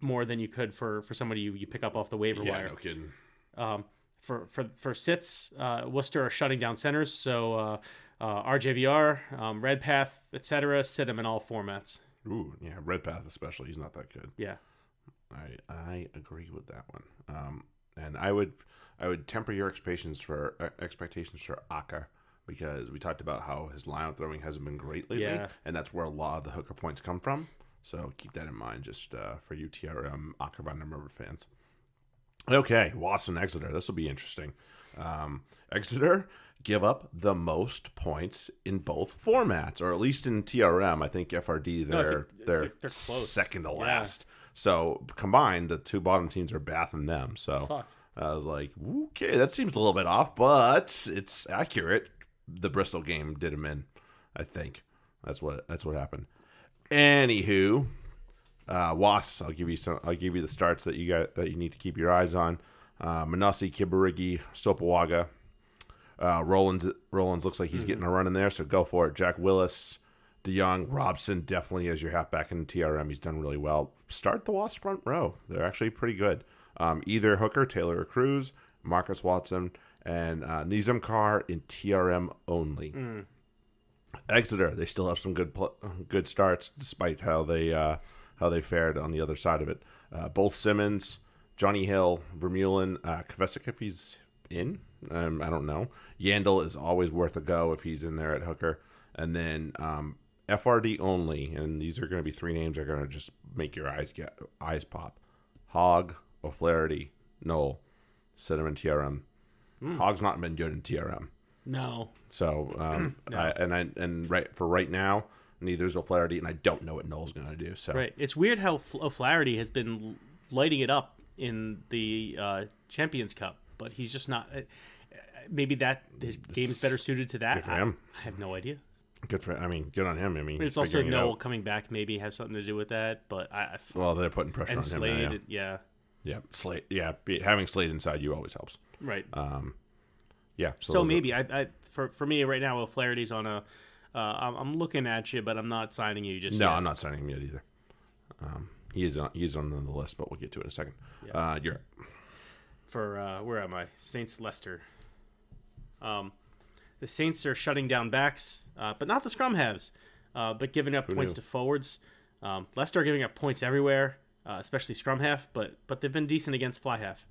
more than you could for for somebody you, you pick up off the waiver yeah, wire. no kidding. Um, for for for sits, uh, Worcester are shutting down centers, so uh, uh, RJVR, um, Redpath, etc. Sit them in all formats. Ooh, yeah, Redpath especially. He's not that good. Yeah, I I agree with that one. Um, and I would I would temper your expectations for uh, expectations for Akker because we talked about how his line throwing hasn't been great lately, Yeah. and that's where a lot of the hooker points come from. So keep that in mind, just uh, for you TRM Van der fans. Okay, Watson Exeter. This will be interesting. Um, Exeter give up the most points in both formats, or at least in TRM. I think FRD they're think they're, they're- they're close. second to Yeah. last. So combined, the two bottom teams are Bath and them. So Fuck. I was like, okay, that seems a little bit off, but it's accurate. The Bristol game did him in. I think that's what that's what happened. Anywho, uh, Was, I'll give you some. I'll give you the starts that you got that you need to keep your eyes on. Uh, Manasi, Kibirige, Sopoaga. Uh, Rollins, Rollins looks like he's getting a run in there, so go for it. Jack Willis, DeYoung, Robson, definitely as your halfback in TRM. He's done really well. Start the Wasp front row. They're actually pretty good. Um, either Hooker, Taylor, or Cruse, Marcus Watson, and uh, Nizaam Carr in TRM only. Exeter, they still have some good pl- good starts despite how they uh, how they fared on the other side of it. Uh, both Simmonds, Jonny Hill, Vermeulen, uh, Kvesic if he's in, um, I don't know. Yeandle is always worth a go if he's in there at hooker, and then um, FRD only, and these are going to be three names that are going to just make your eyes get eyes pop. Hogg, O'Flaherty, Nowell, Cinnamon TRM. Hogg's not been good in TRM. no, So, um, [CLEARS THROAT] I, and I and right for right now, neither is O'Flaherty, and I don't know what Nowell's going to do. So, right. It's weird how O'Flaherty has been lighting it up in the uh, Champions Cup, but he's just not. uh, maybe that his game is better suited to that. Good for I, him. I have no idea. Good for. I mean, good on him. I mean, It's also figuring it Noel coming back maybe has something to do with that, but I, I Well, they're putting pressure on him. Now, yeah. yeah, yeah, Slade. Yeah, having Slade inside you always helps. right. Um, yeah. So, so those are- maybe I, I for for me right now, O'Flaherty's on a. Uh, I'm, I'm looking at you, but I'm not signing you just no, yet. I'm not signing him yet either. Um, he is on. He's on the list, but we'll get to it in a second. Uh, you're for uh, where am I? Saints Leicester. Um, the Saints are shutting down backs, uh, but not the scrum halves, uh, but giving up points knew? to forwards. Um, Leicester are giving up points everywhere, uh, especially scrum half, but but they've been decent against fly half.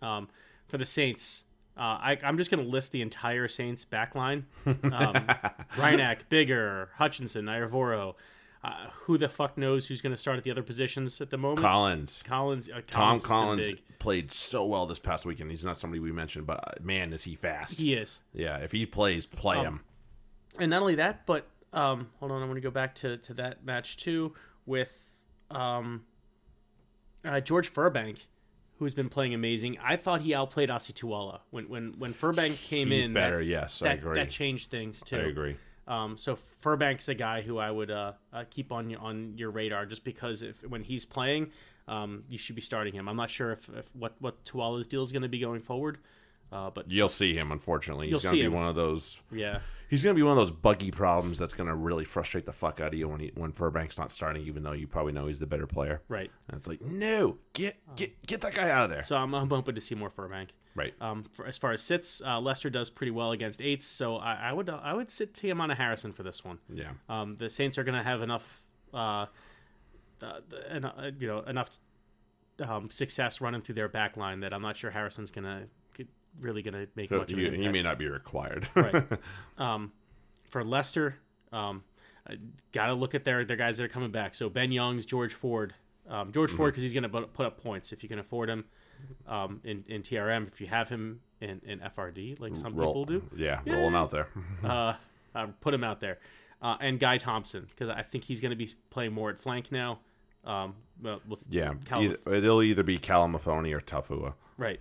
Um, for the Saints, uh, I, I'm just going to list the entire Saints back line. Um, [LAUGHS] Biggar, Hutchinson, Naiyaravoro. Uh, who the fuck knows who's going to start at the other positions at the moment? Collins. Collins, uh, Tom Collins been Collins played so well this past weekend. He's not somebody we mentioned, but uh, man, is he fast. He is. yeah, if he plays, play him. and not only that, but um, hold on, I'm going to go back to, to that match too with um, uh, George Furbank, who's been playing amazing. I thought he outplayed Ahsee Tuala when when when Furbank came He's in. better. that, yes, I that, agree. that changed things too. I agree. Um, so Furbank's a guy who I would uh, uh, keep on your on your radar just because if when he's playing, um, you should be starting him. I'm not sure if, if what what Tuala's deal is going to be going forward, uh, but You'll see him. Unfortunately, he's going to be him. one of those. yeah, He's going to be one of those buggy problems that's going to really frustrate the fuck out of you when he when Furbank's not starting, even though you probably know he's the better player. right. And it's like, no, get get get that guy out of there. So I'm, I'm hoping to see more Furbank. right. Um, for, as far as sits, uh, Leicester does pretty well against eights, so I, I would I would sit Teimana Harrison for this one. Yeah. Um, the Saints are going to have enough, uh, uh, en- uh, you know, enough um, success running through their back line that I'm not sure Harrison's going to really going to make much of an You, he may not be required. Right. [LAUGHS] um, for Leicester, um, got to look at their their guys that are coming back. So Ben Youngs, George Ford, um, George Mm-hmm. Ford because he's going to put up points if you can afford him um, in in TRM. If you have him in, in FRD, like some roll, people do, Yeah, roll him out there. [LAUGHS] uh, uh, put him out there. Uh, and Guy Thompson because I think he's going to be playing more at flank now. Um, with Yeah, either, it'll either be Kalamafoni or Tafua. Right.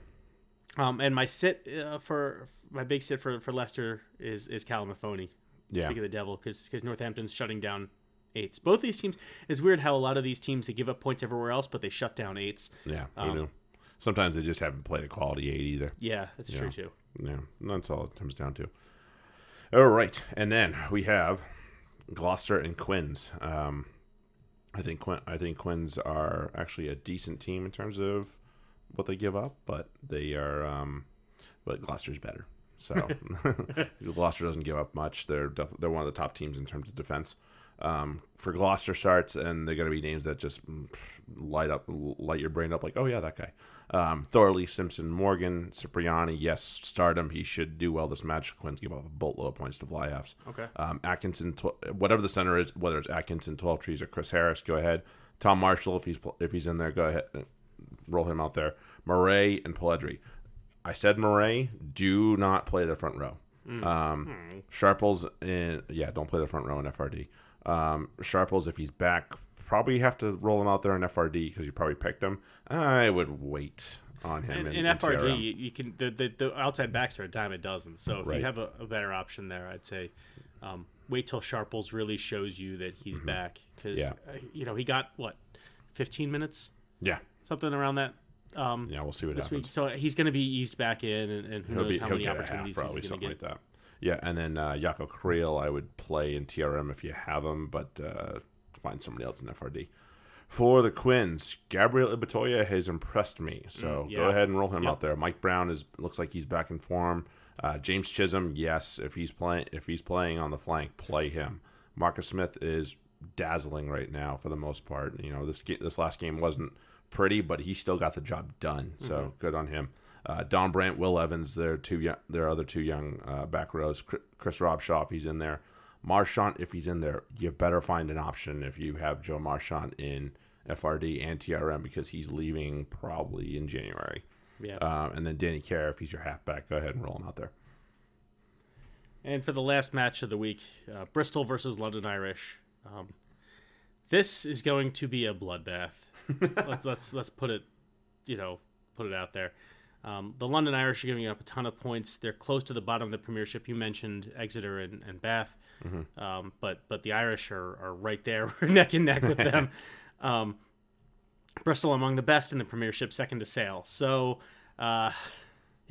Um, and my sit uh, for my big sit for, for Leicester is is Kalamafoni. Yeah, Speak of the devil, because Northampton's shutting down eights. Both these teams. It's weird how a lot of these teams they give up points everywhere else, but they shut down eights. yeah. Um, knew? Sometimes they just haven't played a quality eight either. Yeah, that's Yeah. true too. Yeah, that's all it comes down to. All right, and then we have Gloucester and Quins. Um, I think Quin- I think Quins are actually a decent team in terms of what they give up, but they are. Um, but Gloucester's better. So [LAUGHS] Gloucester doesn't give up much. They're def- they're one of the top teams in terms of defense. Um, for Gloucester starts, and they're going to be names that just mm, light up, light your brain up. Like, oh yeah, that guy. Um, Thorley, Simpson, Morgan, Cipriani. Yes, start him. He should do well this match. Quins give up a boatload of points to fly offs. Okay. Um, Atkinson, tw- whatever the center is, whether it's Atkinson, Twelvetrees, or Chris Harris, go ahead. Tom Marshall, if he's pl- if he's in there, go ahead, roll him out there. Murray and Polledri. I said Murray, do not play the front row. Um, Sharples in yeah, don't play the front row in FRD. Um, Sharples, if he's back, probably have to roll him out there in FRD because you probably picked him. I would wait on him In, in, FRD, you, you can the, the the outside backs are a dime a dozen. So if Right. you have a, a better option there, I'd say um, wait till Sharples really shows you that he's back because Yeah. uh, you know he got what 15 minutes, Yeah, something around that. Um, yeah, we'll see what this week, happens. so he's going to be eased back in, and, and who He'll knows be how he'll many a half, opportunities probably he's going to something get. like that. Yeah, and then uh, Jaco Kriel, I would play in TRM if you have him, but uh, find somebody else in FRD. For the Quins, Gabriel Ibitoye has impressed me, so Mm, go ahead and roll him Yep. out there. Mike Brown is looks like he's back in form. Uh, James Chisholm, yes, if he's playing if he's playing on the flank, play him. Marcus Smith is dazzling right now for the most part. You know this this last game wasn't pretty, but he still got the job done. So Mm-hmm. good on him. Uh, Dombrandt, Will Evans, they're two young, their other two young uh, back rows. Chris- Chris Robshaw, if he's in there. Marchant, if he's in there, you better find an option if you have Joe Marchant in FRD and TRM because he's leaving probably in January. Yeah. Um, and then Danny Care, if he's your halfback, go ahead and roll him out there. And for the last match of the week, uh, Bristol versus London Irish. Um, this is going to be a bloodbath. [LAUGHS] let's, let's let's put it, you know, put it out there. Um, the London Irish are giving up a ton of points. They're close to the bottom of the Premiership. You mentioned Exeter and, and Bath, um, but but the Irish are, are right there, [LAUGHS] neck and neck with them. [LAUGHS] um, Bristol among the best in the Premiership, second to Sale. So uh,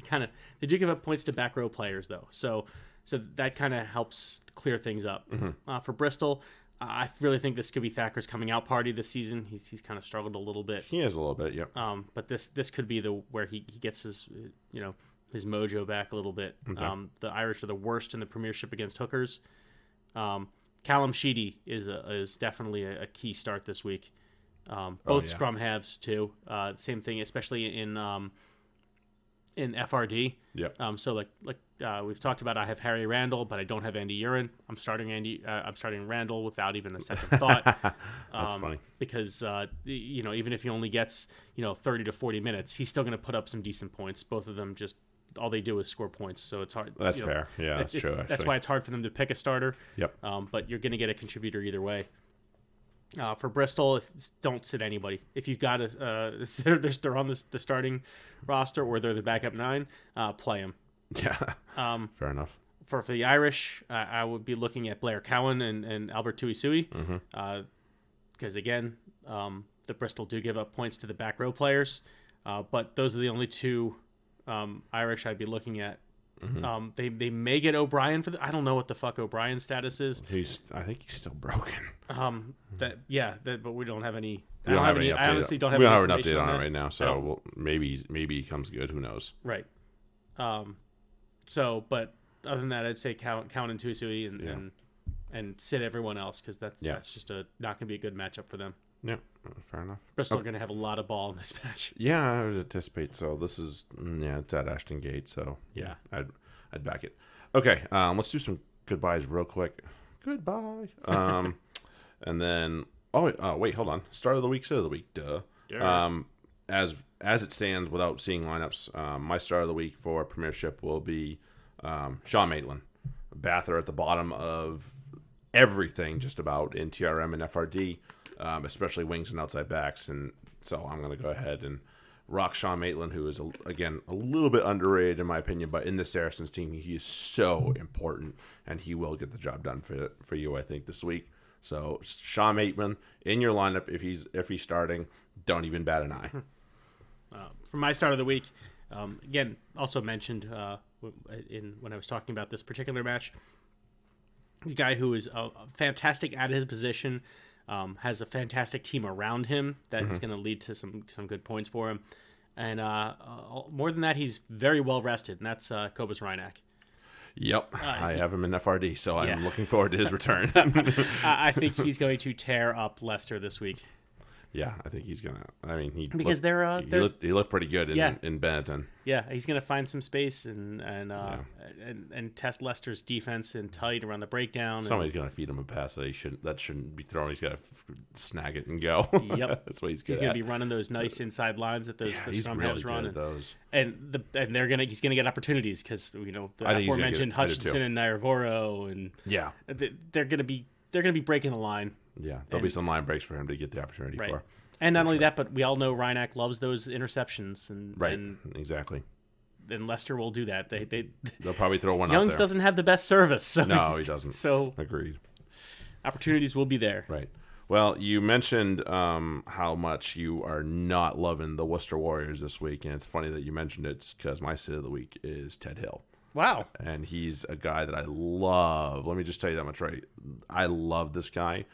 kind of they do give up points to back row players though. So so that kind of helps clear things up. Uh, for Bristol, I really think this could be Thacker's coming out party this season. He's he's kind of struggled a little bit. He is a little bit. Yep. Um, but this this could be the where he, he gets his you know his mojo back a little bit. Um, the Irish are the worst in the Premiership against hookers. Um, Callum Sheedy is a, is definitely a, a key start this week. Um, both yeah. scrum halves too. Uh, same thing, especially in um, in FRD. Yep. Um, so like like uh, we've talked about, I have Harry Randall, but I don't have Andy Uren. I'm starting Andy. Uh, I'm starting Randall without even a second thought. [LAUGHS] That's um, funny. because uh, you know even if he only gets you know 30 to 40 minutes, he's still going to put up some decent points. Both of them just all they do is score points, so it's hard. That's you know, fair. Yeah, that's it- true. That's why it's hard for them to pick a starter. Yep. Um, but you're going to get a contributor either way. Uh, for Bristol, if, don't sit anybody. If you've got a, uh, [LAUGHS] if they're, they're on the, the starting roster or they're the backup nine, uh, play them. [LAUGHS] Yeah. Um, Fair enough. for for the Irish, uh, I would be looking at Blair Cowan and, and Albert Tuisue, because again, um, the Bristol do give up points to the back row players, uh, but those are the only two um, Irish I'd be looking at. Um, they they may get O'Brien for the. I don't know what the fuck O'Brien's status is. He's. I think he's still broken. Um, that yeah, that, but we don't have any. I We don't have any. update. I honestly don't have. We any don't have an update on, it right now, so we'll, maybe maybe he comes good. Who knows? Right. Um, so, but other than that, I'd say count count and Tuisue and, Yeah. and and sit everyone else because that's Yeah. that's just a not going to be a good matchup for them. Yeah. uh, Fair enough. Bristol are going to have a lot of ball in this [LAUGHS] match. Yeah, I would anticipate so. This is mm, yeah, it's at Ashton Gate, so yeah, Yeah. I'd I'd back it. Okay, um, let's do some goodbyes real quick. Goodbye. [LAUGHS] Um, and then oh uh, wait, hold on. Start of the week, start of the week. Duh. Yeah. Um, as as it stands, without seeing lineups, um, my start of the week for Premiership will be um, Sean Maitland. Bath at the bottom of everything just about in TRM and FRD, um, especially wings and outside backs. And so I'm going to go ahead and rock Sean Maitland, who is, a, again, a little bit underrated in my opinion, but in the Saracens team, he is so important and he will get the job done for, for you, I think, this week. So Sean Maitland in your lineup, if he's if he's starting, don't even bat an eye. [LAUGHS] Uh, for my start of the week, um, again, also mentioned uh, in when I was talking about this particular match, a guy who is uh, fantastic at his position, um, has a fantastic team around him that is going to lead to some some good points for him, and uh, uh, more than that, he's very well rested, and that's uh, Cobus Reinach. Yep, I he- have him in FRD, so Yeah. I'm looking forward to his return. [LAUGHS] I, I think [LAUGHS] he's going to tear up Leicester this week yeah, I think he's gonna. I mean, he because looked, they're, uh, he, they're looked, he looked pretty good in, Yeah. in Benetton. Yeah, he's gonna find some space and and uh, and, and test Leicester's defense and tight around the breakdown. and- Somebody's gonna feed him a pass that he shouldn't. That shouldn't be thrown. He's gotta snag it and go. Yep. [LAUGHS] that's what he's good he's gonna be running those nice inside lines that those yeah, the he's scrum really run, at and, those. and the and they're gonna he's gonna get opportunities because you know the I think he's gonna aforementioned get- I do Hutchinson and Naiyaravoro and Yeah, they're gonna be they're gonna be breaking the line. Yeah. There'll be some line breaks for him to get the opportunity Right. for. And not only that, but we all know Reinach loves those interceptions, and Right. and, exactly. and Leicester will do that. They they They'll probably throw one out Youngs doesn't have the best service, so No, he doesn't. So Agreed. opportunities will be there. Right. Well, you mentioned um, how much you are not loving the Worcester Warriors this week, and it's funny that you mentioned it because my sit of the week is Ted Hill. Wow. and he's a guy that I love. Let me just tell you that much right. I love this guy,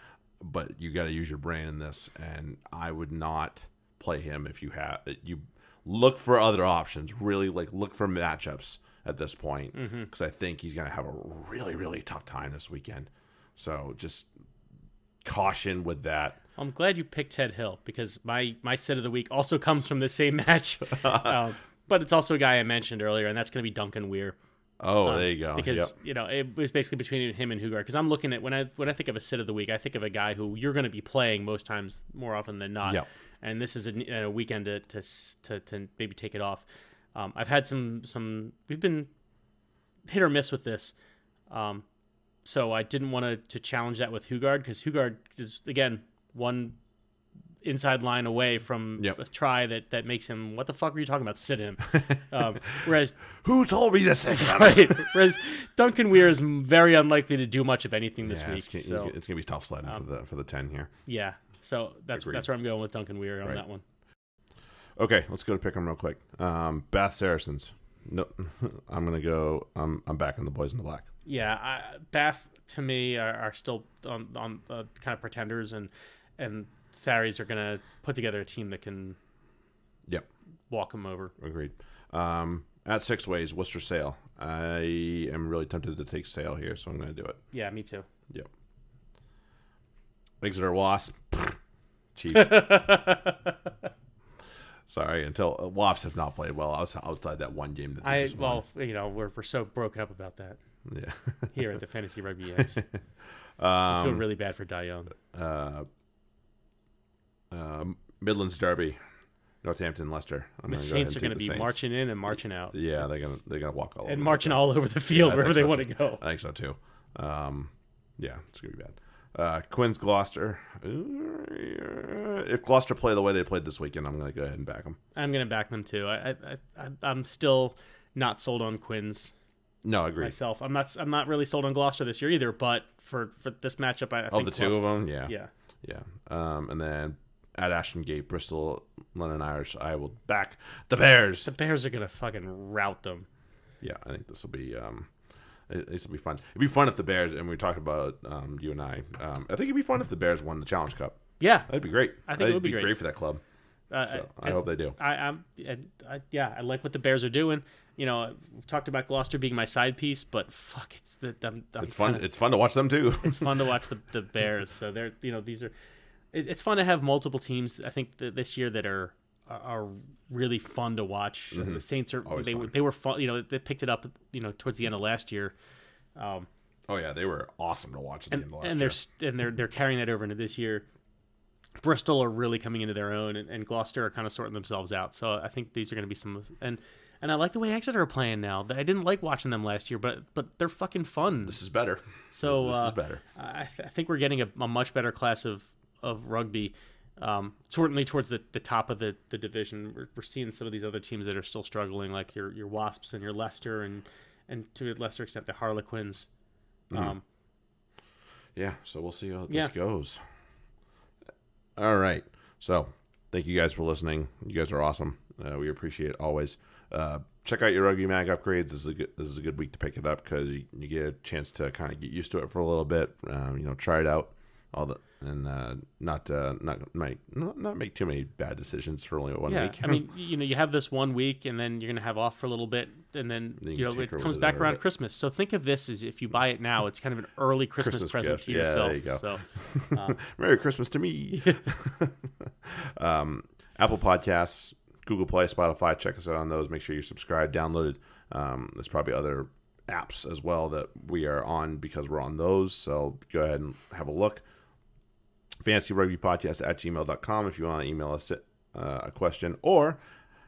but you got to use your brain in this, and I would not play him if you have you look for other options. Really, like look for matchups at this point because I think he's going to have a really really tough time this weekend. So just caution with that. I'm glad you picked Ted Hill because my my sit of the week also comes from the same [LAUGHS] match, [LAUGHS] um, but it's also a guy I mentioned earlier, and that's going to be Duncan Weir. Oh, there you go. Um, Because Yep. you know it was basically between him and Hougaard. Because I'm looking at when I when I think of a sit of the week, I think of a guy who you're going to be playing most times, more often than not. Yep. And this is a, a weekend to, to to to maybe take it off. Um, I've had some some we've been hit or miss with this. Um, so I didn't want to to challenge that with Hougaard because Hougaard is again one inside line away from Yep. a try that that makes him. What the fuck were you talking about? Sit him. [LAUGHS] um, whereas Who told me to say that? [LAUGHS] right, whereas Duncan Weir is very unlikely to do much of anything this Yeah, week. it's, so it's, gonna be tough sledding for the for the ten here. yeah, so that's Agreed. that's where I'm going with Duncan Weir on Right. that one. Okay, let's go to pick 'em real quick. Um, Bath Saracens. No, [LAUGHS] I'm gonna go. I'm I'm back on the boys in the black. Yeah, I, Bath to me are, are still on on uh, kind of pretenders, and and Sarries are gonna put together a team that can Yep, walk them over. agreed. Um, at six ways, Worcester Sale. I am really tempted to take Sale here, so I'm gonna do it. Yeah, me too. Yep. Exeter Wasp. [LAUGHS] Chiefs. [LAUGHS] Sorry, until uh, Wasps have not played well outside, outside that one game that I well, you know, we're we're so broken up about that Yeah. here at the Fantasy Rugby [LAUGHS] I feel um, really bad for Dion. uh, um, Midlands Derby, Northampton, Leicester. I'm The gonna go Saints are going to be the marching in and marching out. Yeah, they're gonna they're gonna walk all over and the marching all over the field Yeah, wherever they so want to go. I think so too. Um, yeah, it's gonna be bad. Uh, Quins Gloucester. If Gloucester play the way they played this weekend, I'm gonna go ahead and back them. I'm going to back them too. I, I, I I'm still not sold on Quins No, I agree. myself. I'm not I'm not really sold on Gloucester this year either. But for for this matchup, I, I Of think the two of them, yeah, yeah. yeah. Um, and then at Ashton Gate, Bristol, London Irish, I will back the Bears. The Bears are going to fucking rout them. Yeah, I think this will be um, it- this will be fun. It'd be fun if the Bears and we talked about um, you and I. Um, I think it'd be fun if the Bears won the Challenge Cup. Yeah, That'd be great. I think it That'd would be great. for that club. uh, So I, hope they do. I, I'm, yeah, I like what the Bears are doing. You know, we've talked about Gloucester being my side piece, but fuck, it's the I'm, I'm It's fun. kinda- It's fun to watch them too. it's fun to [LAUGHS] watch the, the Bears. So they're you know these are it, it's fun to have multiple teams. I think that this year that are are really fun to watch. The Saints are Mm-hmm. Always they fun. they were fun. You know they picked it up you know towards the end of last year. Um, oh yeah, they were awesome to watch at the and, end of last and year. they're and they're they're carrying that over into this year. Bristol are really coming into their own, and, and Gloucester are kind of sorting themselves out. So I think these are going to be some and and I like the way Exeter are playing now. I didn't like watching them last year, but but they're fucking fun. This is better. So this uh, is better. I, th- I think we're getting a, a much better class of of rugby. Um, certainly towards the, the top of the, the division, we're, we're seeing some of these other teams that are still struggling, like your your Wasps and your Leicester, and and to a lesser extent the Harlequins. Mm-hmm. Um, Yeah, so we'll see how this Yeah. goes. All right. So thank you guys for listening. You guys are awesome. Uh, we appreciate it always. Uh, check out your Rugby Mag upgrades. This is a good, this is a good week to pick it up because you, you get a chance to kind of get used to it for a little bit. Um, you know, try it out. All the and uh, not uh, not make not, not make too many bad decisions for only one yeah, week. I mean, you know, you have this one week, and then you're gonna have off for a little bit, and then Then you you know it comes back around bit. Christmas. So think of this as if you buy it now, it's kind of an early Christmas, Christmas present gift. to Yeah, yourself. there you. So [LAUGHS] Merry Christmas to me. [LAUGHS] um, Apple Podcasts, Google Play, Spotify. Check us out on those. Make sure you're subscribed, downloaded. Um, there's probably other apps as well that we are on because we're on those. So go ahead and have a look. Fantasy Rugby Podcast at gmail.com if you want to email us uh, a question or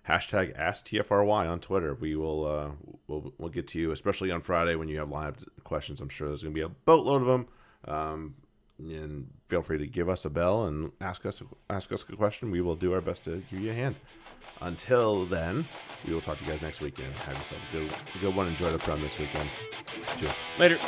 hashtag ask AskTFRY on Twitter. We will uh, we'll, we'll get to you, especially on Friday when you have live questions. I'm sure there's going to be a boatload of them. Um, and feel free to give us a bell and ask us ask us a question. We will do our best to give you a hand. Until then, we will talk to you guys next weekend. Have yourself a good, good one. Enjoy the prem this weekend. Cheers. later.